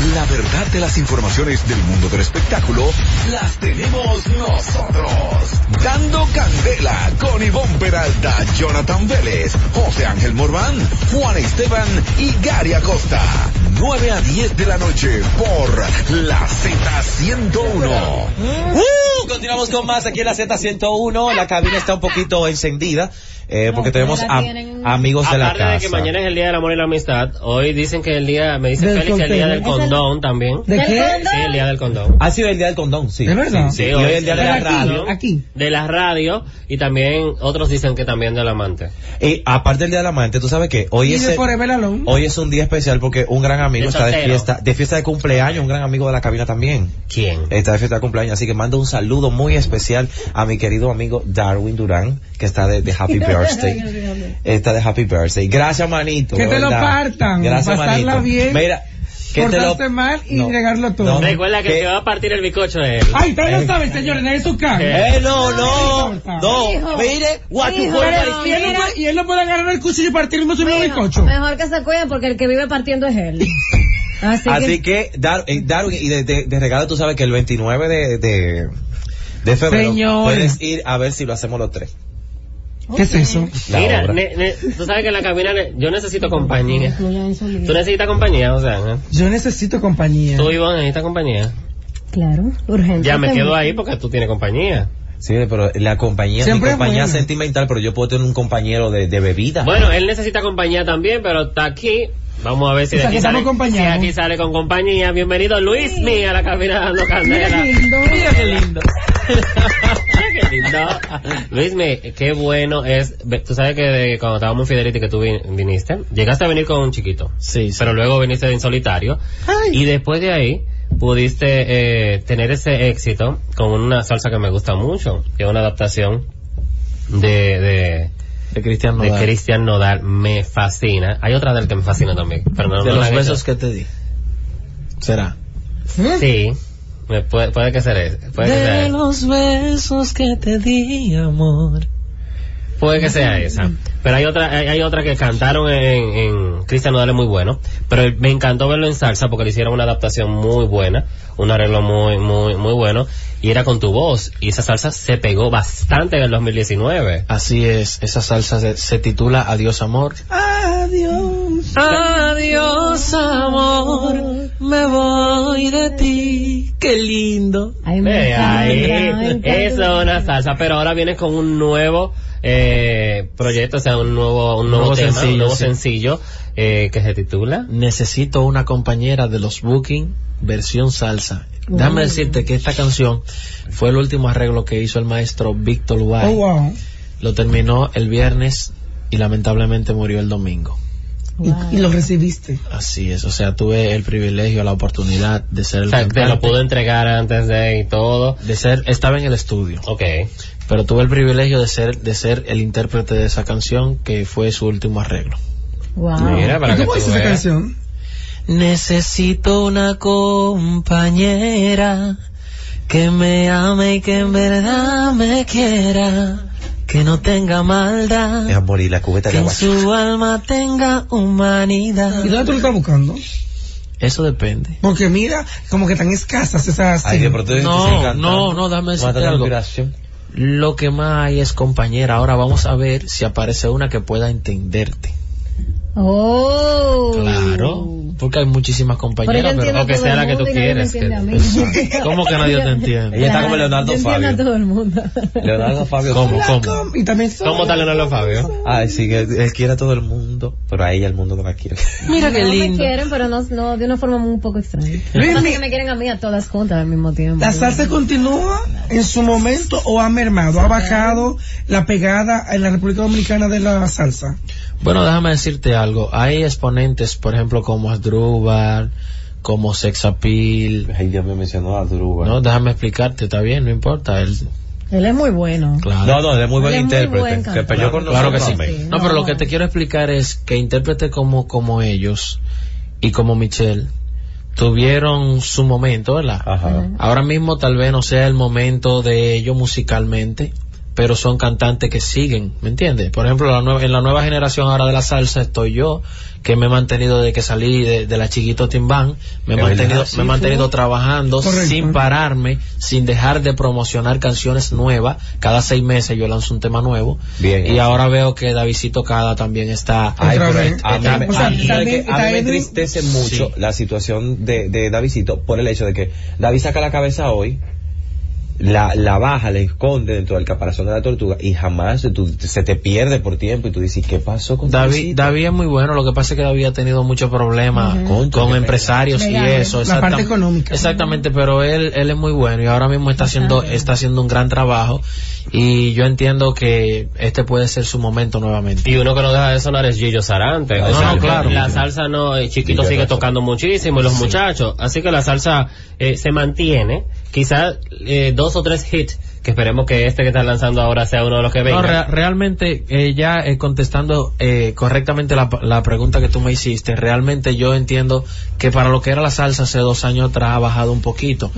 La verdad de las informaciones del mundo del espectáculo las tenemos nosotros. Dando Candela con Ivonne Peralta, Jonathan Vélez, José Ángel Morván, Juan Esteban y Gary Acosta. 9 a 10 de la noche por la Z101. Uh, continuamos con más aquí en la Z101. La cabina está un poquito encendida eh, porque tenemos tienen- amigos de la Aparte de que casa. mañana es el día del amor y la amistad, hoy dicen que el día, me dice Félix, que el día del condón también. ¿De ¿Del qué? Sí, el día del condón. Ha sido el día del condón, sí. ¿De verdad? Sí, sí. Sí, y hoy es el día de la aquí, radio. Aquí. De la radio y también otros dicen que también del amante. Y aparte del día del amante, tú sabes que hoy es el-. Hoy es un día especial porque un gran amigo De está de fiesta, de fiesta de cumpleaños, un gran amigo de la cabina también. ¿Quién? Está de fiesta de cumpleaños, así que mando un saludo muy especial a mi querido amigo Darwin Durán, que está de, de Happy [laughs] Birthday. [laughs] Está de Happy Birthday. Gracias, manito. Que te lo verdad. partan, Gracias, pasarla manito. bien, Mira, que te lo... mal y No. todo. No, no. Recuerda que que va a partir el bizcocho es él. Ay, ustedes lo saben, señores, de su carro. Eh, Eh, no, no, no, Hijo. mire, my- Y él, no puede, y él no puede agarrar el cuchillo y partir el mismo Mijo, bizcocho. Mejor que se cuiden porque el que vive partiendo es él. [laughs] Así que- Así que, Dar- eh, Darwin, y de, de- de regalo tú sabes que el 29 de, de, de febrero Señores. puedes ir a ver si lo hacemos los tres. ¿Qué es eso? La Mira, ne- ne- tú sabes que en la cabina ne- yo necesito compañía. Tú necesitas compañía, o sea, ¿eh? Yo necesito compañía. tú Ivonne necesitas compañía. Claro, urgente. Ya me quedo ahí porque tú tienes compañía. Sí, pero la compañía, Siempre mi compañía bueno. sentimental, pero yo puedo tener un compañero de, de bebida. Bueno, él necesita compañía también, pero está aquí. Vamos a ver si O de aquí sale, si aquí sale con compañía. Bienvenido Luis Mi a la cabina dando candela. qué lindo. Mira qué lindo. Mira qué lindo. [laughs] Mi, qué bueno es. Tú sabes que de- cuando estábamos en Fidelity que tú vin- viniste, llegaste a venir con un chiquito. Sí, sí. Pero luego viniste en solitario. Y después de ahí pudiste eh, tener ese éxito con una salsa que me gusta mucho, que es una adaptación de, de, de Cristian de Nodal. Cristian Nodal. Me fascina. Hay otra del que me fascina también. Pero no, de no los besos hecho. que te di. Será. Sí. Me puede, puede que sea. Puede que sea De ese. los besos que te di, amor. Puede que sea esa. Pero hay otra, hay, hay otra que cantaron en, en Cristian Nodal es muy bueno. Pero me encantó verlo en salsa porque le hicieron una adaptación muy buena, un arreglo muy, muy, muy bueno. Y era con tu voz. Y esa salsa se pegó bastante en el 2019. Así es, esa salsa se, se titula Adiós amor. Adiós. Adiós amor, me voy de ti. Qué lindo. Ay, me Ve encanta, ahí, me encanta. eso es una salsa, pero ahora vienes con un nuevo eh, proyecto, o sea, un nuevo, un nuevo, Nuevo tema, sencillo, un nuevo sí. sencillo eh, que se titula. Necesito una compañera de los Booking versión salsa. Déjame Uy. decirte que esta canción fue el último arreglo que hizo el maestro Víctor Oh, Guay. wow. Lo terminó el viernes y lamentablemente murió el domingo. Y, y lo recibiste. Así es, o sea, tuve el privilegio, la oportunidad de ser el O sea, te lo pudo entregar antes de y todo. de ser, estaba en el estudio, Ok. pero tuve el privilegio de ser, de ser el intérprete de esa canción que fue su último arreglo. Wow. Mira, para ¿Y que cómo es esa veas. canción? Necesito una compañera que me ame y que en verdad me quiera, que no tenga maldad, Es amor y la cubeta que de en su alma tenga humanidad. ¿Y dónde tú lo estás buscando? Eso depende. Porque mira, como que tan escasas esas. Ay, tú- tú No, no, no, dame decirte algo. inspiración. Lo que más hay es compañera. Ahora vamos a ver si aparece una que pueda entenderte. Oh. Claro, porque hay muchísimas Pero compañeras, pero, entiendo a o que sea la que tú quieres, que-. [laughs] ¿Cómo que nadie te entiende? Ella está como Leonardo yo Fabio. a todo el mundo. Leonardo Fabio. ¿Cómo, cómo? com- Y también ¿Cómo está Leonardo Fabio? Ay, sí, que él quiere a todo el mundo, pero a ella el mundo no la quiere. Mira qué no me lindo. quieren, pero no, no de una forma un poco extraña. Luis, mi- que me quieren a mí a todas juntas al mismo tiempo. ¿La salsa continúa en su momento o ha mermado? ¿Ha bajado la pegada en la República Dominicana de la salsa? Bueno, déjame decirte algo. Hay exponentes, por ejemplo, como Asdrúbal, como Sexapil. Ay, ya me mencionó a. No, déjame explicarte, está bien, no importa. Él, Él es muy bueno. claro. No, no, él es muy buen Él es muy intérprete. buen que con Claro que sí. No, pero lo que te quiero explicar es que intérpretes como, como ellos y como Michelle tuvieron su momento, ¿verdad? Ajá. Ahora mismo tal vez no sea el momento de ellos musicalmente, pero son cantantes que siguen, ¿me entiendes? Por ejemplo, la nue- en la nueva generación ahora de la salsa estoy yo, que me he mantenido de que salí de, de la chiquito Timbán, me he mantenido, me he mantenido trabajando Correcto. sin pararme, sin dejar de promocionar canciones nuevas. Cada seis meses yo lanzo un tema nuevo. Bien. Y ahora veo que Davidito Cada también está. Ay, pero a mí, me- O sea, a mí- también a mí está me Edwin- entristece mucho Sí. la situación de, de Davidito por el hecho de que David saca la cabeza hoy, la, la baja, la esconde dentro del caparazón de la tortuga y jamás tú- se te pierde por tiempo y tú dices, ¿qué pasó con David? David es muy bueno, lo que pasa es que David ha tenido muchos problemas con qué empresarios y Legales. eso. La exactam- parte económica. Exactamente, pero él, él es muy bueno y ahora mismo está haciendo, está haciendo un gran trabajo y yo entiendo que este puede ser su momento nuevamente. Y uno que no deja de sonar es Gillo Sarante. No, O sea, no, claro. La salsa no, el chiquito Gillo sigue tocando muchísimo y los muchachos. Así que la salsa eh, se mantiene. Quizás eh, dos o tres hits, que esperemos que este que están lanzando ahora sea uno de los que No, venga. rea- realmente, eh, ya eh, contestando eh, correctamente la, la pregunta que tú me hiciste, realmente yo entiendo que para lo que era la salsa hace dos años atrás ha bajado un poquito,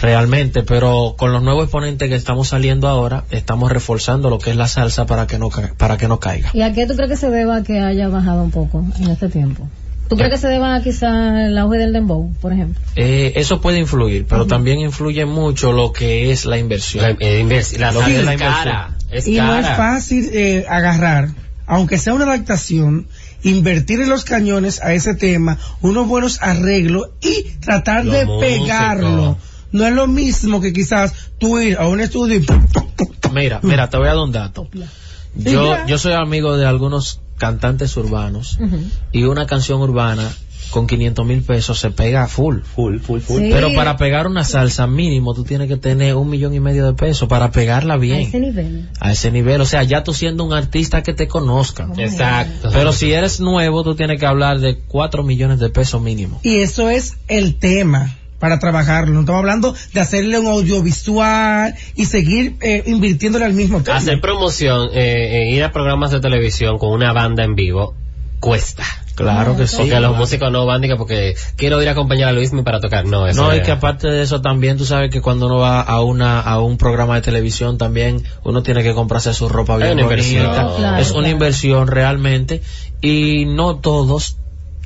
realmente, pero con los nuevos exponentes que estamos saliendo ahora, estamos reforzando lo que es la salsa para que no, ca- para que no caiga. ¿Y a qué tú crees que se deba que haya bajado un poco en este tiempo? ¿Tú crees que se deba quizá el auge del dembow, por ejemplo? Eh, eso puede influir, pero también influye mucho lo que es la inversión. La, eh, invers- la Lo es la es cara. inversión. Es y no es fácil eh, agarrar, aunque sea una adaptación, invertir en los cañones a ese tema, unos buenos arreglos y tratar Los de músicos. pegarlo. No es lo mismo que quizás tú ir a un estudio y Mira, mira, te voy a dar un dato. Yo, yo soy amigo de algunos cantantes urbanos y una canción urbana con 500 mil pesos se pega full. Full, full, full. Sí. Pero para pegar una salsa mínimo tú tienes que tener un millón y medio de pesos para pegarla A bien. ese nivel. A ese nivel, o sea, ya tú siendo un artista que te conozcan. Exacto. Pero si eres nuevo, tú tienes que hablar de 4 millones de pesos mínimo. Y eso es el tema para trabajarlo. No estamos hablando de hacerle un audiovisual y seguir eh, invirtiéndole al mismo tema. Hacer promoción, eh, eh, ir a programas de televisión con una banda en vivo, cuesta. Claro que sí. Porque los músicos no van diga porque quiero ir a acompañar a Luismi para tocar. No, eso No, y es- que aparte de eso también tú sabes que cuando uno va a una a un programa de televisión también uno tiene que comprarse su ropa bien una inversión. bonita. Claro, es una claro. inversión realmente y no todos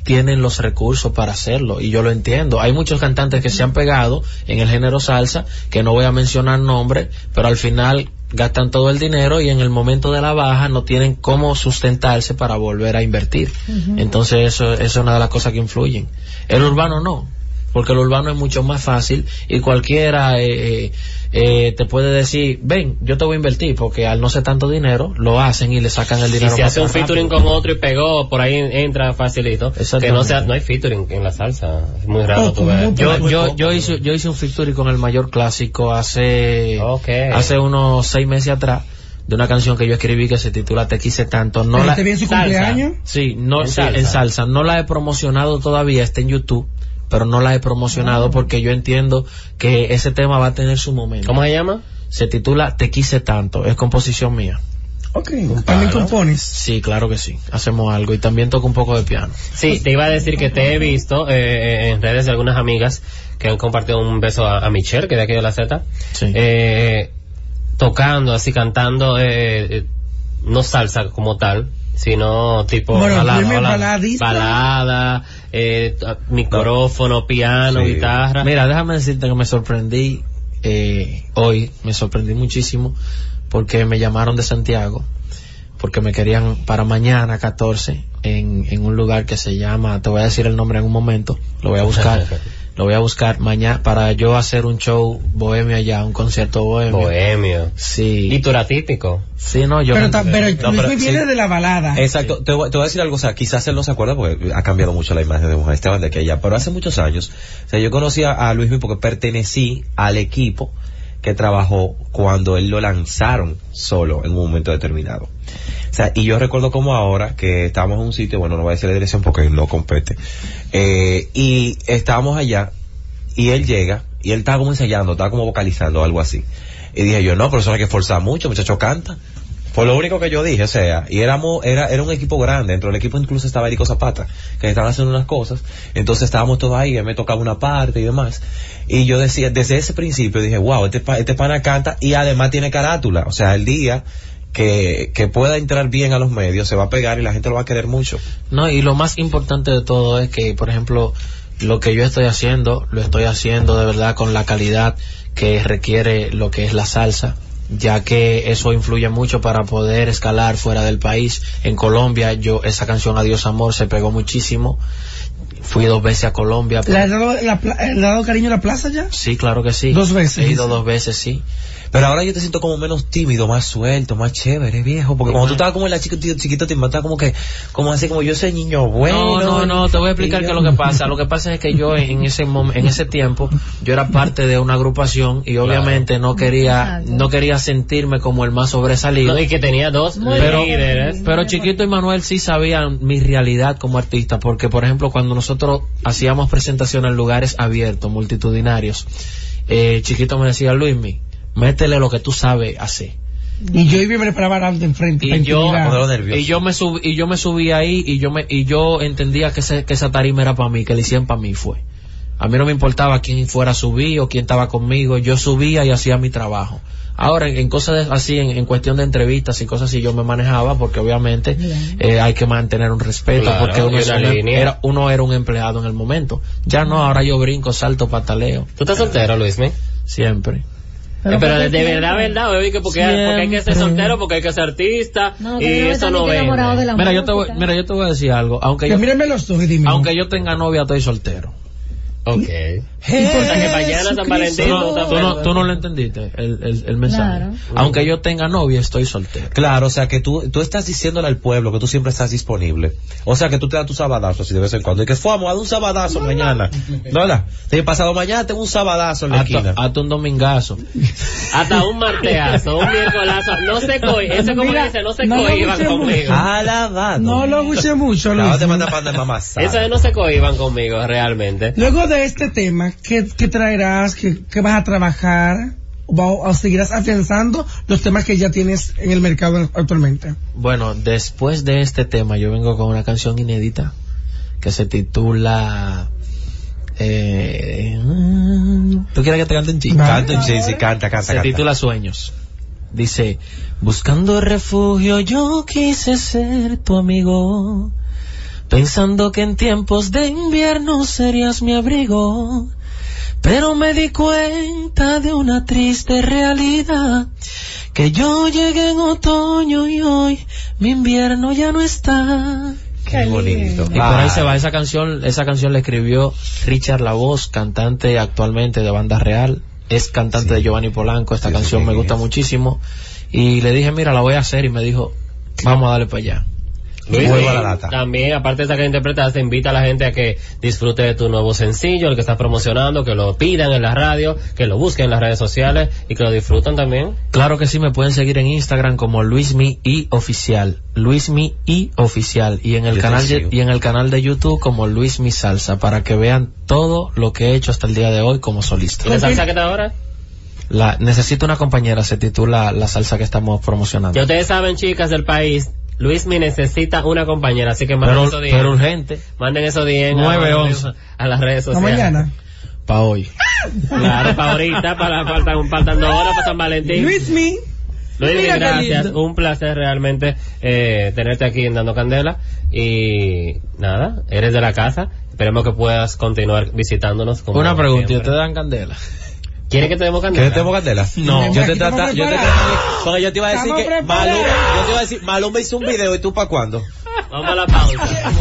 tienen los recursos para hacerlo y yo lo entiendo. Hay muchos cantantes que se han pegado en el género salsa, que no voy a mencionar nombres, pero al final gastan todo el dinero y en el momento de la baja no tienen cómo sustentarse para volver a invertir. Entonces eso, eso es una de las cosas que influyen. El urbano no, porque el urbano es mucho más fácil y cualquiera eh, eh, eh, te puede decir, ven, yo te voy a invertir, porque al no ser tanto dinero, lo hacen y le sacan el Y dinero. si más hace un rápido. featuring con otro y pegó, por ahí entra facilito. Que no sea, no hay featuring en la salsa. Es muy raro Oh, tú un- Yo, Muy yo, poco. yo hice, yo hice un featuring con el mayor clásico hace, Ok. hace unos seis meses atrás de una canción que yo escribí que se titula Te quise tanto. No ¿Pero la, este bien su salsa. cumpleaños? sí, no, En sí, salsa. en salsa. No la he promocionado todavía, está en YouTube, pero no la he promocionado porque yo entiendo que ese tema va a tener su momento. ¿Cómo se llama? Se titula Te quise tanto, es composición mía. Ok, también compones. Sí, claro que sí, hacemos algo y también toco un poco de piano. Sí, te iba a decir que te he visto eh, en redes de algunas amigas que han compartido un beso a, a Michelle, que de aquí de la Z, Sí. eh, tocando, así cantando, eh, eh, no salsa como tal, sino tipo Bueno, balada, balada, eh, micrófono, piano, Sí. guitarra. Mira, déjame decirte que me sorprendí eh, hoy, me sorprendí muchísimo porque me llamaron de Santiago, porque me querían para mañana 14 en, en un lugar que se llama, te voy a decir el nombre en un momento, lo voy a buscar, [laughs] lo voy a buscar mañana para yo hacer un show bohemio allá, un concierto bohemio. Bohemio. Sí, Litura típico. sí, no, yo Pero, me- ta- pero No, Luis pero viene sí. de la balada. Exacto, te, voy, te voy a decir algo, o sea, quizás él no se acuerda porque ha cambiado mucho la imagen de Juan Esteban de aquella, pero hace muchos años, o sea, yo conocí a, a Luis porque pertenecí al equipo que trabajó cuando él lo lanzaron solo en un momento determinado. O sea, y yo recuerdo como ahora que estábamos en un sitio, bueno, no voy a decir la dirección porque no compete, eh, y estábamos allá y él llega y él estaba como ensayando, estaba como vocalizando algo así. Y dije yo, no, pero eso no hay que forzar mucho, muchacho canta. Fue lo único que yo dije, o sea, y éramos, era, era un equipo grande, dentro del equipo incluso estaba Erico Zapata, que estaban haciendo unas cosas, entonces estábamos todos ahí, me tocaba una parte y demás, y yo decía, desde ese principio dije, wow, este, este pana canta y además tiene carátula, o sea, el día que, que pueda entrar bien a los medios, se va a pegar y la gente lo va a querer mucho. No, y lo más importante de todo es que, por ejemplo, lo que yo estoy haciendo, lo estoy haciendo de verdad con la calidad que requiere lo que es la salsa, ya que eso influye mucho para poder escalar fuera del país. En Colombia, yo, esa canción Adiós Amor se pegó muchísimo. Fui dos veces a Colombia. ¿Le has dado, la pla- le has dado cariño a la plaza ya? Sí, claro que sí. Dos veces, He ido dos veces, sí. Pero ahora yo te siento como menos tímido, más suelto, más chévere, viejo. Porque cuando tú estabas como en la chiquita, chiquita te mataba como que, como así, como yo soy niño bueno. No, no, no, te voy a explicar qué es lo que pasa. Lo que pasa es que yo en ese mom- en ese tiempo yo era parte de una agrupación y obviamente no quería no quería sentirme como el más sobresalido. No, y que tenía dos pero, líderes. pero Chiquito y Manuel sí sabían mi realidad como artista, porque por ejemplo cuando nosotros hacíamos presentaciones en lugares abiertos, multitudinarios, eh, Chiquito me decía, Luismi, métele lo que tú sabes hacer. Y yo iba a preparar algo enfrente. para y yo y me subí y yo me subí ahí y yo me y yo entendía que ese, que esa tarima era para mí que el hicieron para mí fue a mí no me importaba quién fuera a subir o quién estaba conmigo yo subía y hacía mi trabajo Ahora, en, en cosas de- así, en, en cuestión de entrevistas y cosas así, yo me manejaba porque obviamente eh, hay que mantener un respeto Claro, porque uno, un em- era, uno era un empleado en el momento. Ya no, ahora yo brinco, salto, pataleo, ¿Tú estás soltero, Luismi? siempre. Pero, ¿por de, verdad, verdad, oye, que porque, porque hay que ser soltero, porque hay que ser artista, No, y eso no la Mira, yo te voy, mira, yo te voy a decir algo. Aunque Que yo, los ojos y dime. aunque yo tenga novia, estoy soltero. Ok. O sea que mañana San Valentín Tú no, tú no, feliz. tú no lo entendiste, el, el, el mensaje. Claro. Aunque yo tenga novia, estoy soltero. Claro, o sea que tú, tú estás diciéndole al pueblo que tú siempre estás disponible. O sea que tú te das tu sabadazo así de vez en cuando. Y que fuamos a dar un sabadazo mañana. ¿No verdad? Sí, pasado mañana tengo un sabadazo en la esquina. Hasta, hasta un domingazo. Hasta un marteazo, un miércolazo. No se cohi, ese como Mira, dice, no se cohiban conmigo. Alabado. No lo escuché mucho, Luis. te manda para de mamá. Eso de no se cohiban conmigo, realmente. Luego de este tema, ¿qué, qué traerás? ¿Qué, qué vas a trabajar? ¿O, seguirás afianzando los temas que ya tienes en el mercado actualmente? Bueno, después de este tema, yo vengo con una canción inédita que se titula. Eh, ¿Tú quieres que te cante en? Va. Canta, sí, sí, canta, canta, Se canta. titula Sueños. Dice, buscando refugio yo quise ser tu amigo, pensando que en tiempos de invierno serías mi abrigo, pero me di cuenta de una triste realidad, que yo llegué en otoño y hoy mi invierno ya no está. Qué bonito. Y por ahí se va esa canción, esa canción la escribió Richard La Voz, cantante actualmente de Banda Real, es cantante de Giovanni Polanco, esta Sí, canción me gusta es. muchísimo y le dije, mira, la voy a hacer y me dijo, vamos a darle para allá. Luis, Vuelvo a la lata. También, aparte de esa que interpretaste, invita a la gente a que disfrute de tu nuevo sencillo, el que estás promocionando, que lo pidan en la radio, que lo busquen en las redes sociales y que lo disfruten también. Claro que sí, me pueden seguir en Instagram como Luismi y Oficial, Luismi y Oficial y en el Yo canal y en el canal de YouTube como Luismi Salsa para que vean todo lo que he hecho hasta el día de hoy como solista. ¿Y la salsa que está ahora? La, necesito una compañera, se titula la salsa que estamos promocionando. Ya ustedes saben, chicas del país, Luis me necesita una compañera, así que manden Pero, esos pero DM. urgente, Manden esos DM 911. a las redes ¿La sociales. mañana? pa' hoy. Claro, para ahorita, para, faltan, faltan dos horas para San Valentín. Luis Mi. Luis, Mira gracias. Un placer realmente eh, tenerte aquí en Dando Candela. Y nada, eres de la casa. Esperemos que puedas continuar visitándonos. como Una pregunta, ¿y ustedes dan candela? ¿Quieres que te demos candela? ¿Quieres te pongo candela? No. Yo te trata, yo te porque yo te iba a decir que. Maluma, yo te iba a decir, Maluma hizo un video y tú para cuándo? Vamos a la pausa.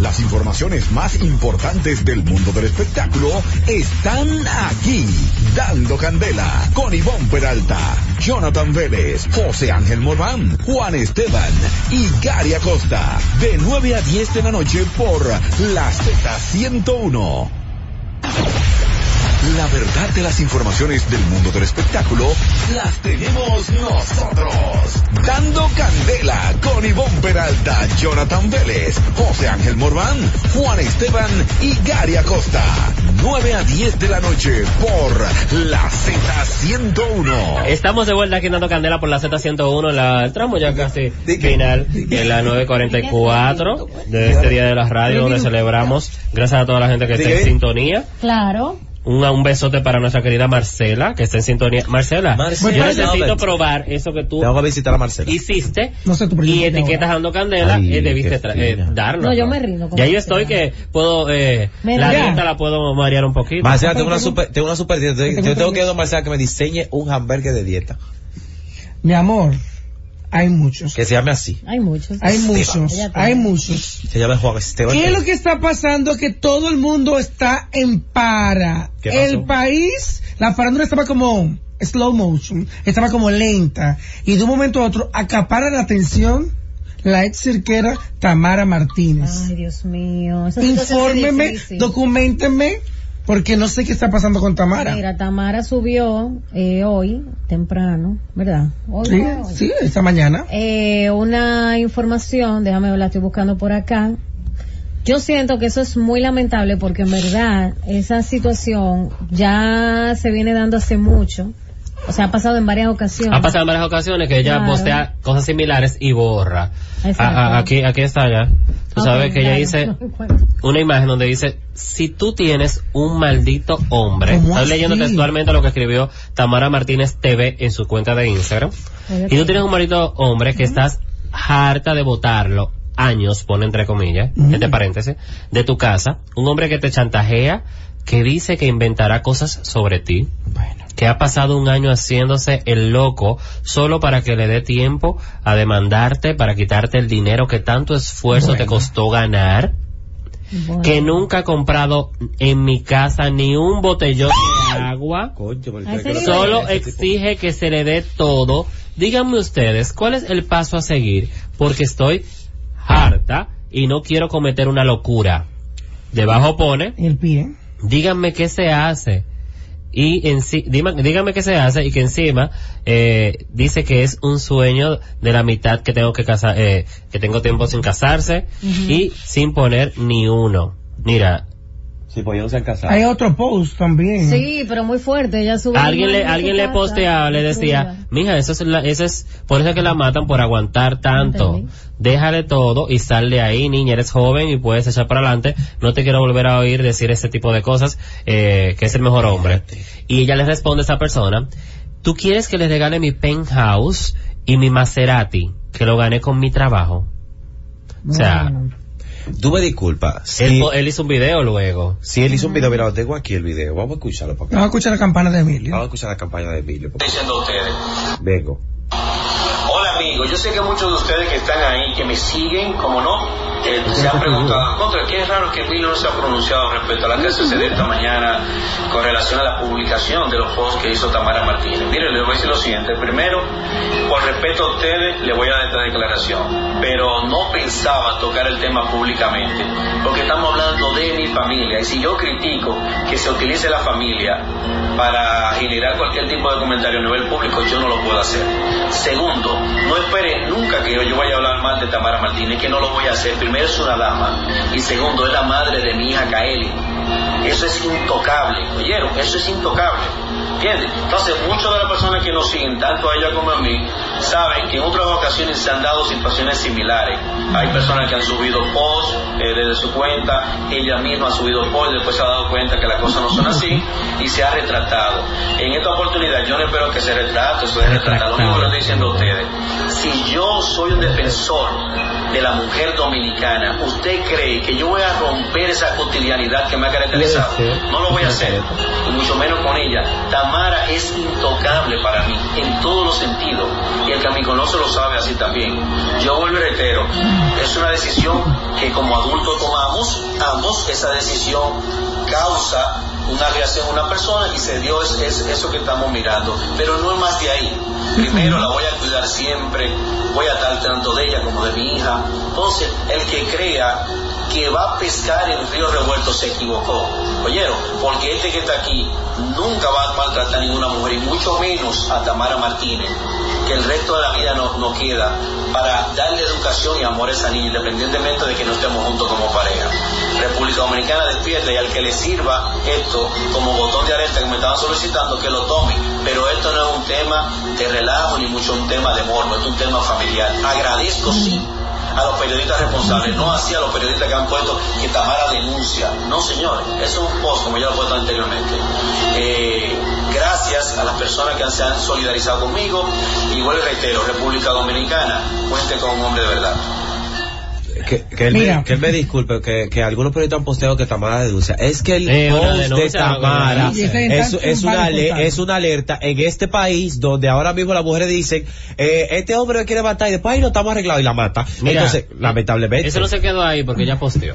Las informaciones más importantes del mundo del espectáculo están aquí. Dando Candela con Ivonne Peralta, Jonathan Vélez, José Ángel Morván, Juan Esteban y Gary Acosta. De 9 a 10 de la noche por la Z101. La verdad de las informaciones del mundo del espectáculo las tenemos nosotros. Dando Candela con Ivonne Peralta, Jonathan Vélez, José Ángel Morván, Juan Esteban y Gary Acosta. 9 a 10 de la noche por la Z101. Estamos de vuelta aquí en Dando Candela por la Z101. La, el tramo ya casi final de la 944 de este día de la radio donde celebramos. Gracias a toda la gente que está en sintonía. Claro. Un, un besote para nuestra querida Marcela, que está en sintonía. Marcela, Marcela. yo necesito probar eso que tú Tengo que visitar a Marcela. hiciste No sé tu y etiquetas ahora. dando candela, Ay, eh, debiste eh, darnos. No, yo me rindo con Ya yo estoy que puedo, eh, Me la dieta la puedo marear un poquito. Marcela, tengo una super, tengo una super dieta. Yo tengo que ir a Marcela que me diseñe un hamburger de dieta. Mi amor, hay muchos. Que se llame así. Hay muchos. Hay muchos. Hay muchos. Se llame Juan Esteban. ¿Qué es lo que está pasando? Que todo el mundo está en para. ¿Qué pasó? El país, la farándula estaba como slow motion, estaba como lenta. Y de un momento a otro acapara la atención la ex cirquera Tamara Martínez. Ay, Dios mío. Infórmeme, documentenme, porque no sé qué está pasando con Tamara. Mira, Tamara subió eh, hoy, temprano, ¿verdad? Hoy, Sí, hoy. sí, esta mañana. Eh, una información, déjame ver, la estoy buscando por acá. Yo siento que eso es muy lamentable porque en verdad esa situación ya se viene dando hace mucho O sea, ha pasado en varias ocasiones. Ha pasado en varias ocasiones que ella Claro. postea cosas similares y borra. Exacto. A- a- aquí, aquí está ya. Tú sabes que ella dice no una imagen donde dice, si tú tienes un maldito hombre, ¿Cómo estoy leyendo textualmente lo que escribió Tamara Martínez TV en su cuenta de Instagram, y tú tienes un maldito hombre que estás harta de votarlo años, pone entre comillas, entre paréntesis, de tu casa, un hombre que te chantajea, que dice que inventará cosas sobre ti, que ha pasado un año haciéndose el loco solo para que le dé tiempo a demandarte, para quitarte el dinero que tanto esfuerzo te costó ganar, Bueno. que nunca ha comprado en mi casa ni un botellón de agua, Coño, solo exige que se le dé todo. Díganme ustedes, ¿cuál es el paso a seguir? Porque estoy harta y no quiero cometer una locura. Debajo pone, El pie. Díganme qué se hace. Y en sí, díganme qué se hace y que encima eh, dice que es un sueño de la mitad que tengo que casar, eh, que tengo tiempo sin casarse y sin poner ni uno. Mira, Sí, pues ellos no se han casado. Hay otro post también. Sí, pero muy fuerte. Ella sube. alguien le, alguien en le posteaba, le decía, mija, eso es, la- eso es, por eso es que la matan por aguantar tanto. Entendí. Déjale todo y sal de ahí, niña, eres joven y puedes echar para adelante. No te quiero volver a oír decir ese tipo de cosas, eh, que es el mejor hombre. Y ella le responde a esa persona, tú quieres que le regale mi penthouse y mi Maserati, que lo gané con mi trabajo. O sea. Tú me disculpas. él, Si, él hizo un video luego. si él hizo un video, mira, lo tengo aquí el video. Vamos a escucharlo para acá. Vamos a escuchar la campana de Emilio. Vamos a escuchar la campaña de Emilio. diciendo ustedes. Vengo. Amigos, yo sé que muchos de ustedes que están ahí, que me siguen, como no, eh, se han preguntado, contra qué es raro que Emilio no se ha pronunciado respecto a la que sucedió esta mañana con relación a la publicación de los posts que hizo Tamara Martínez. Mire, les voy a decir lo siguiente. Primero, por respeto a ustedes, le voy a dar esta declaración, pero no pensaba tocar el tema públicamente, porque estamos hablando de mi familia, y si yo critico que se utilice la familia para generar cualquier tipo de comentario a nivel público, yo no lo puedo hacer. Segundo, no espere nunca que yo, yo vaya a hablar mal de Tamara Martínez, que no lo voy a hacer. Primero es una dama y segundo es la madre de mi hija Kaeli. Eso es intocable, ¿oyeron? Eso es intocable. ¿Entiendes? Entonces, muchas de las personas que nos siguen, tanto a ella como a mí, saben que en otras ocasiones se han dado situaciones similares. Hay personas que han subido posts eh, desde su cuenta, ella misma ha subido posts, después se ha dado cuenta que las cosas no son así y se ha retratado. En esta oportunidad yo no espero que se retrate, se retrata. Lo único que estoy diciendo a ustedes, si yo soy un defensor de la mujer dominicana, ¿usted cree que yo voy a romper esa cotidianidad que me ha caracterizado? No lo voy a hacer, y mucho menos con ella. Tamara es intocable para mí, en todos los sentidos, y el que me conoce lo sabe así también. Yo vuelvo reitero, es una decisión que como adultos tomamos, ambos, esa decisión causa una reacción en una persona y se dio es, es eso que estamos mirando, pero no es más de ahí. Primero la voy a cuidar siempre, voy a estar tanto de ella como de mi hija. Entonces, el que crea que va a pescar en río revuelto se equivocó. Oyeron, porque este que está aquí nunca va a maltratar a ninguna mujer y mucho menos a Tamara Martínez, que el resto de la vida no, no queda para darle educación y amor a esa niña, independientemente de que no estemos juntos como pareja. República Dominicana despierta y al que le sirva esto como botón de alerta que me estaban solicitando que lo tome. Pero esto no es un tema de relajo ni mucho un tema de morbo, es un tema familiar. Agradezco sí a los periodistas responsables, no así a los periodistas que han puesto que Tamara denuncia. No, señores, eso es un post, como ya lo he puesto anteriormente. Eh, gracias a las personas que se han solidarizado conmigo. Igual reitero, República Dominicana, cuente con un hombre de verdad. Que, que, él Mira. me, que él me disculpe, que, que algunos periodistas han posteado que Tamara denuncia. Es que el Eh, una post de denuncia, no, Tamara es, una, ale- es una alerta en este país donde ahora mismo las mujeres dicen, eh, este hombre me quiere matar y después ahí lo estamos arreglado y la mata. Mira, Entonces, lamentablemente. Eso no se quedó ahí porque ella posteó.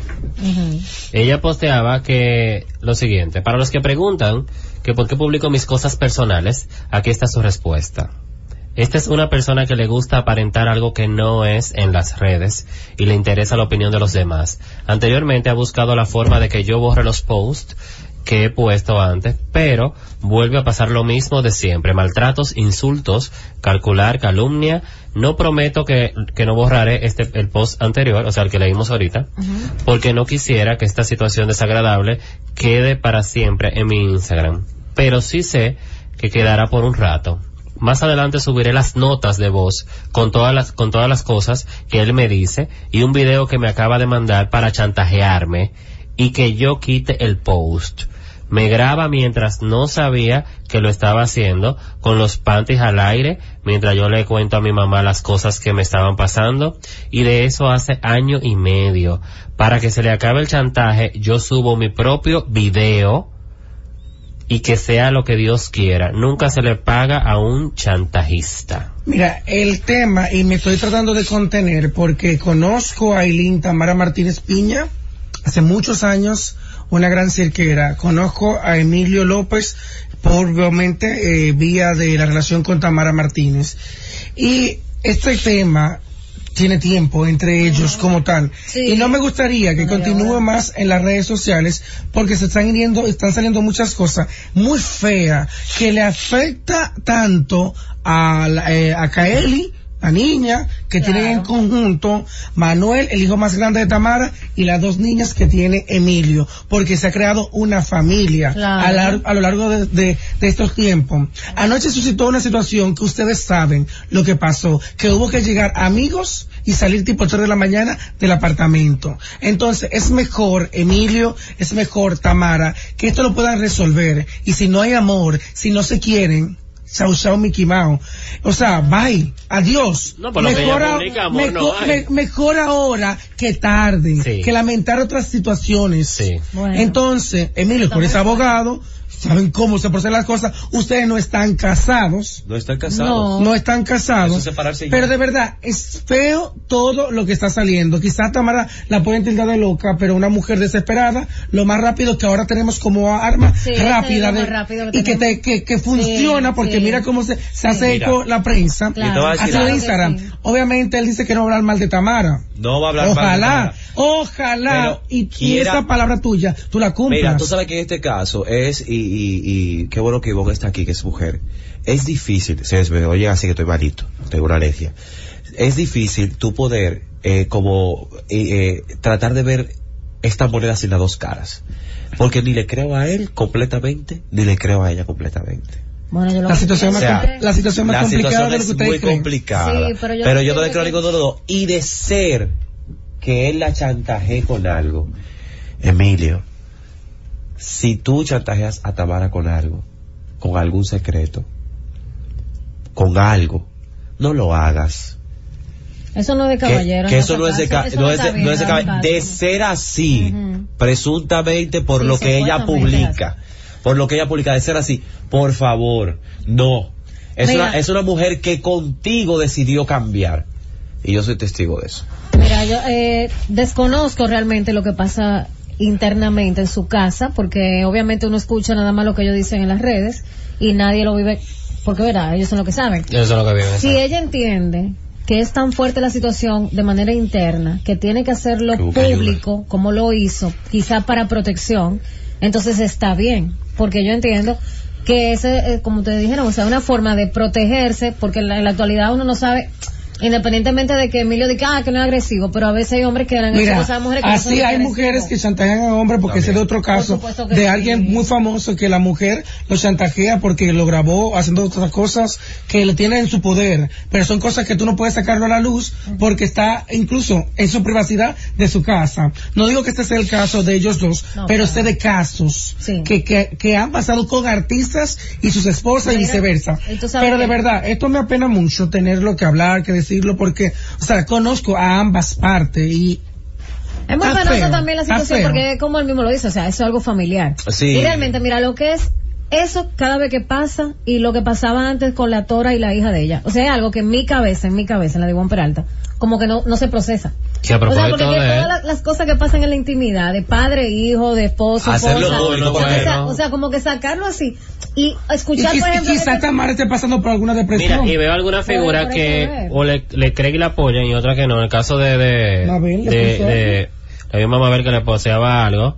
Ella posteaba que lo siguiente, para los que preguntan que por qué publico mis cosas personales, aquí está su respuesta. Esta es una persona que le gusta aparentar algo que no es en las redes y le interesa la opinión de los demás. Anteriormente ha buscado la forma de que yo borre los posts que he puesto antes, pero vuelve a pasar lo mismo de siempre. Maltratos, insultos, calcular, calumnia. No prometo que, que no borraré este, el post anterior, o sea, el que leímos ahorita, porque no quisiera que esta situación desagradable quede para siempre en mi Instagram. Pero sí sé que quedará por un rato. Más adelante subiré las notas de voz con todas las, con todas las cosas que él me dice y un video que me acaba de mandar para chantajearme y que yo quite el post. Me graba mientras no sabía que lo estaba haciendo, con los panties al aire, mientras yo le cuento a mi mamá las cosas que me estaban pasando, y de eso hace año y medio. Para que se le acabe el chantaje, yo subo mi propio video, y que sea lo que Dios quiera. Nunca se le paga a un chantajista. Mira, el tema, y me estoy tratando de contener porque conozco a Aileen Tamara Martínez Piña hace muchos años, una gran cirquera. Conozco a Emilio López, obviamente, eh, vía de la relación con Tamara Martínez. Y este tema tiene tiempo entre ellos como tal. Sí. Y no me gustaría que continúe más en las redes sociales porque se están hiriendo, están saliendo muchas cosas muy feas que le afecta tanto a, la- eh, a Kaeli, la niña, que Claro. tienen en conjunto Manuel, el hijo más grande de Tamara, y las dos niñas que tiene Emilio, porque se ha creado una familia Claro. a, lar- a lo largo de, de- de estos tiempos. Anoche suscitó una situación que ustedes saben lo que pasó, que hubo que llegar amigos y salir tipo 3 de la mañana del apartamento. Entonces, es mejor, Emilio, es mejor, Tamara, que esto lo puedan resolver. Y si no hay amor, si no se quieren, chao chao Mickey Mouse. O sea, bye, adiós. No, por lo que ella publica, amor, no hay. me- mejor ahora que tarde, Sí. que lamentar otras situaciones. Sí. Bueno. Entonces, Emilio, por ese abogado, saben cómo se proceden las cosas. Ustedes no están casados. No están casados. No. No están casados. Pero de verdad, es feo todo lo que está saliendo. Quizás Tamara la pueden tildar de loca, pero una mujer desesperada, lo más rápido que ahora tenemos como arma Sí, rápida de- rápido y que, te, que, que funciona, Sí, porque sí. mira cómo se, se hace eco la prensa. Claro. Y te voy a decir Hacia algo. el Instagram. Sí. Obviamente él dice que no va a hablar mal de Tamara. No va a hablar mal de Ojalá, Tamara. ojalá, y quiera- esa palabra tuya, tú la cumplas. Mira, tú sabes que en este caso es, y, y, y qué bueno que Ivonne está aquí, que es mujer. Es difícil, se me oye así que estoy malito, tengo una alergia. Es difícil tú poder, eh, como, eh, eh, tratar de ver esta moneda sin las dos caras. Porque ni le creo a él completamente, ni le creo a ella completamente. Bueno, yo lo La situación O más, sea, la situación más la complicada situación de lo es que muy creen. complicada. Sí, pero yo pero yo no le creo a ninguno de los dos. Y de ser que él la chantaje con algo, Emilio, si tú chantajeas a Tamara con algo, con algún secreto, con algo, no lo hagas. Eso no es de caballero. que eso no es de, Eso no es de, bien, no es de caballero. ser así, presuntamente por Sí, lo que ella publica, por lo que ella publica, de ser así, por favor, no. Es Mira. una, es una mujer que contigo decidió cambiar. Y yo soy testigo de eso. Mira, yo eh, desconozco realmente lo que pasa internamente en su casa, porque obviamente uno escucha nada más lo que ellos dicen en las redes y nadie lo vive, porque verá, ellos son lo que saben. Que viven. Si ella entiende que es tan fuerte la situación de manera interna, que tiene que hacerlo Que público, como lo hizo, quizá para protección, entonces está bien, porque yo entiendo que ese, eh, como te dijeron, o sea, una forma de protegerse, porque en la, en la actualidad uno no sabe, independientemente de que Emilio diga ah, que no es agresivo, pero a veces hay hombres que eran Mira, cosas a mujeres que no son así hay agresivos. mujeres que chantajean a hombres porque ese es de otro caso de sí. alguien muy famoso que la mujer lo chantajea porque lo grabó haciendo otras cosas que lo tiene en su poder, pero son cosas que tú no puedes sacarlo a la luz porque está incluso en su privacidad de su casa. No digo que este sea el caso de ellos dos, No, pero claro. sé de casos Sí. que, que, que han pasado con artistas y sus esposas y Mira, viceversa. y Pero de que- verdad, esto me apena mucho tenerlo que hablar, que decirlo porque, o sea, conozco a ambas partes y Es muy Está penosa feo, también la situación porque como él mismo lo dice, o sea, eso es algo familiar. Sí. Y realmente, mira, lo que es eso cada vez que pasa y lo que pasaba antes con la Tora y la hija de ella. O sea, es algo que en mi cabeza, en mi cabeza, en la de Juan Peralta, como que no, no se procesa. Que a O sea, propósito porque que de... todas las, las cosas que pasan en la intimidad, de padre, hijo, de esposo, Hacerlo esposa, público, o, sea, o sea, como que sacarlo así y Y, escuchar, por y ejemplo, quizá este- Tamara esté pasando por alguna depresión. Mira, y veo alguna figura que o le, le cree que la apoyan y otra que no. En el caso de de Mabel, ¿le de, de la misma Mabel que le poseaba algo,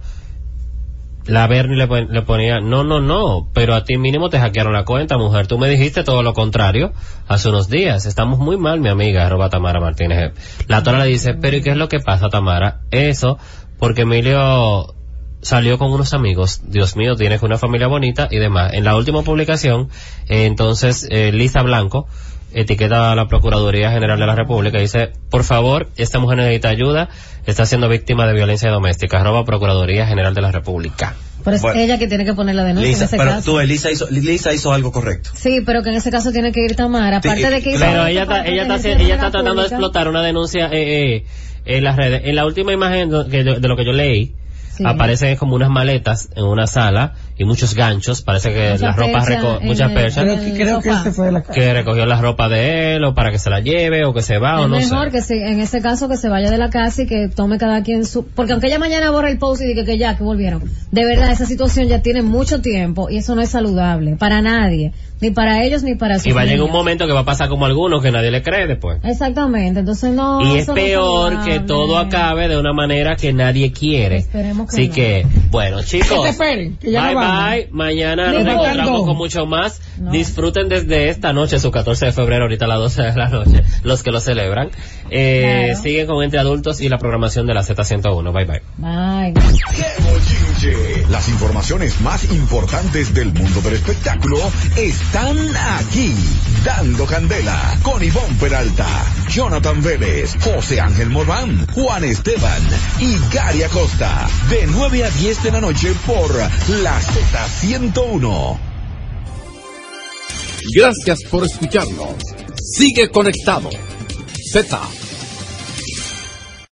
la Bernie le, pon- le ponía, no, no, no, pero a ti mínimo te hackearon la cuenta, mujer. Tú me dijiste todo lo contrario hace unos días. Estamos muy mal, mi amiga, arroba Tamara Martínez. La Tora le dice, pero ¿y qué es lo que pasa, Tamara? Eso, porque Emilio salió con unos amigos, Dios mío, tienes una familia bonita y demás. En la última publicación, eh, entonces, eh, Lisa Blanco etiqueta a la Procuraduría General de la República y dice, por favor, esta mujer necesita ayuda, está siendo víctima de violencia doméstica, arroba Procuraduría General de la República. Pero es Bueno. ella que tiene que poner la denuncia Lisa, en ese pero caso. tú, Elisa hizo, Lisa hizo algo correcto. Sí, pero que en ese caso tiene que ir Tamara. Aparte de que hizo Pero ella está, ella está, ella de la está tratando de explotar una denuncia eh, eh, en las redes. En la última imagen yo- de lo que yo leí, Sí. aparecen como unas maletas en una sala y muchos ganchos. Parece que las ropas, percha muchas perchas, Creo que, creo que este fue la que recogió la ropa de él o para que se la lleve o que se va o Es no mejor sé. que se, en ese caso que se vaya de la casa y que tome cada quien su... Porque aunque ella mañana borra el post y diga que ya, que volvieron. De verdad, esa situación ya tiene mucho tiempo y eso no es saludable para nadie. Ni para ellos ni para sus Y va a llegar un momento que va a pasar como algunos que nadie le cree después. Exactamente, entonces no... y es no peor que todo acabe de una manera que nadie quiere. Esperemos que Así no. que, bueno chicos, Que te esperen, que ya bye no vamos. Bye, mañana nos encontramos con mucho más. No. Disfruten desde esta noche, su 14 de febrero, ahorita a las 12 de la noche, los que lo celebran. Eh, Claro. Siguen con Entre Adultos y la programación de la Z101. Bye bye. Ay, ¡Qué bochinche! Las informaciones más importantes del mundo del espectáculo están aquí. Dando Candela con Ivonne Peralta, Jonathan Vélez, José Ángel Morván, Juan Esteban y Gary Acosta. De 9 a 10 de la noche por la Z101. Gracias por escucharnos. Sigue conectado. Z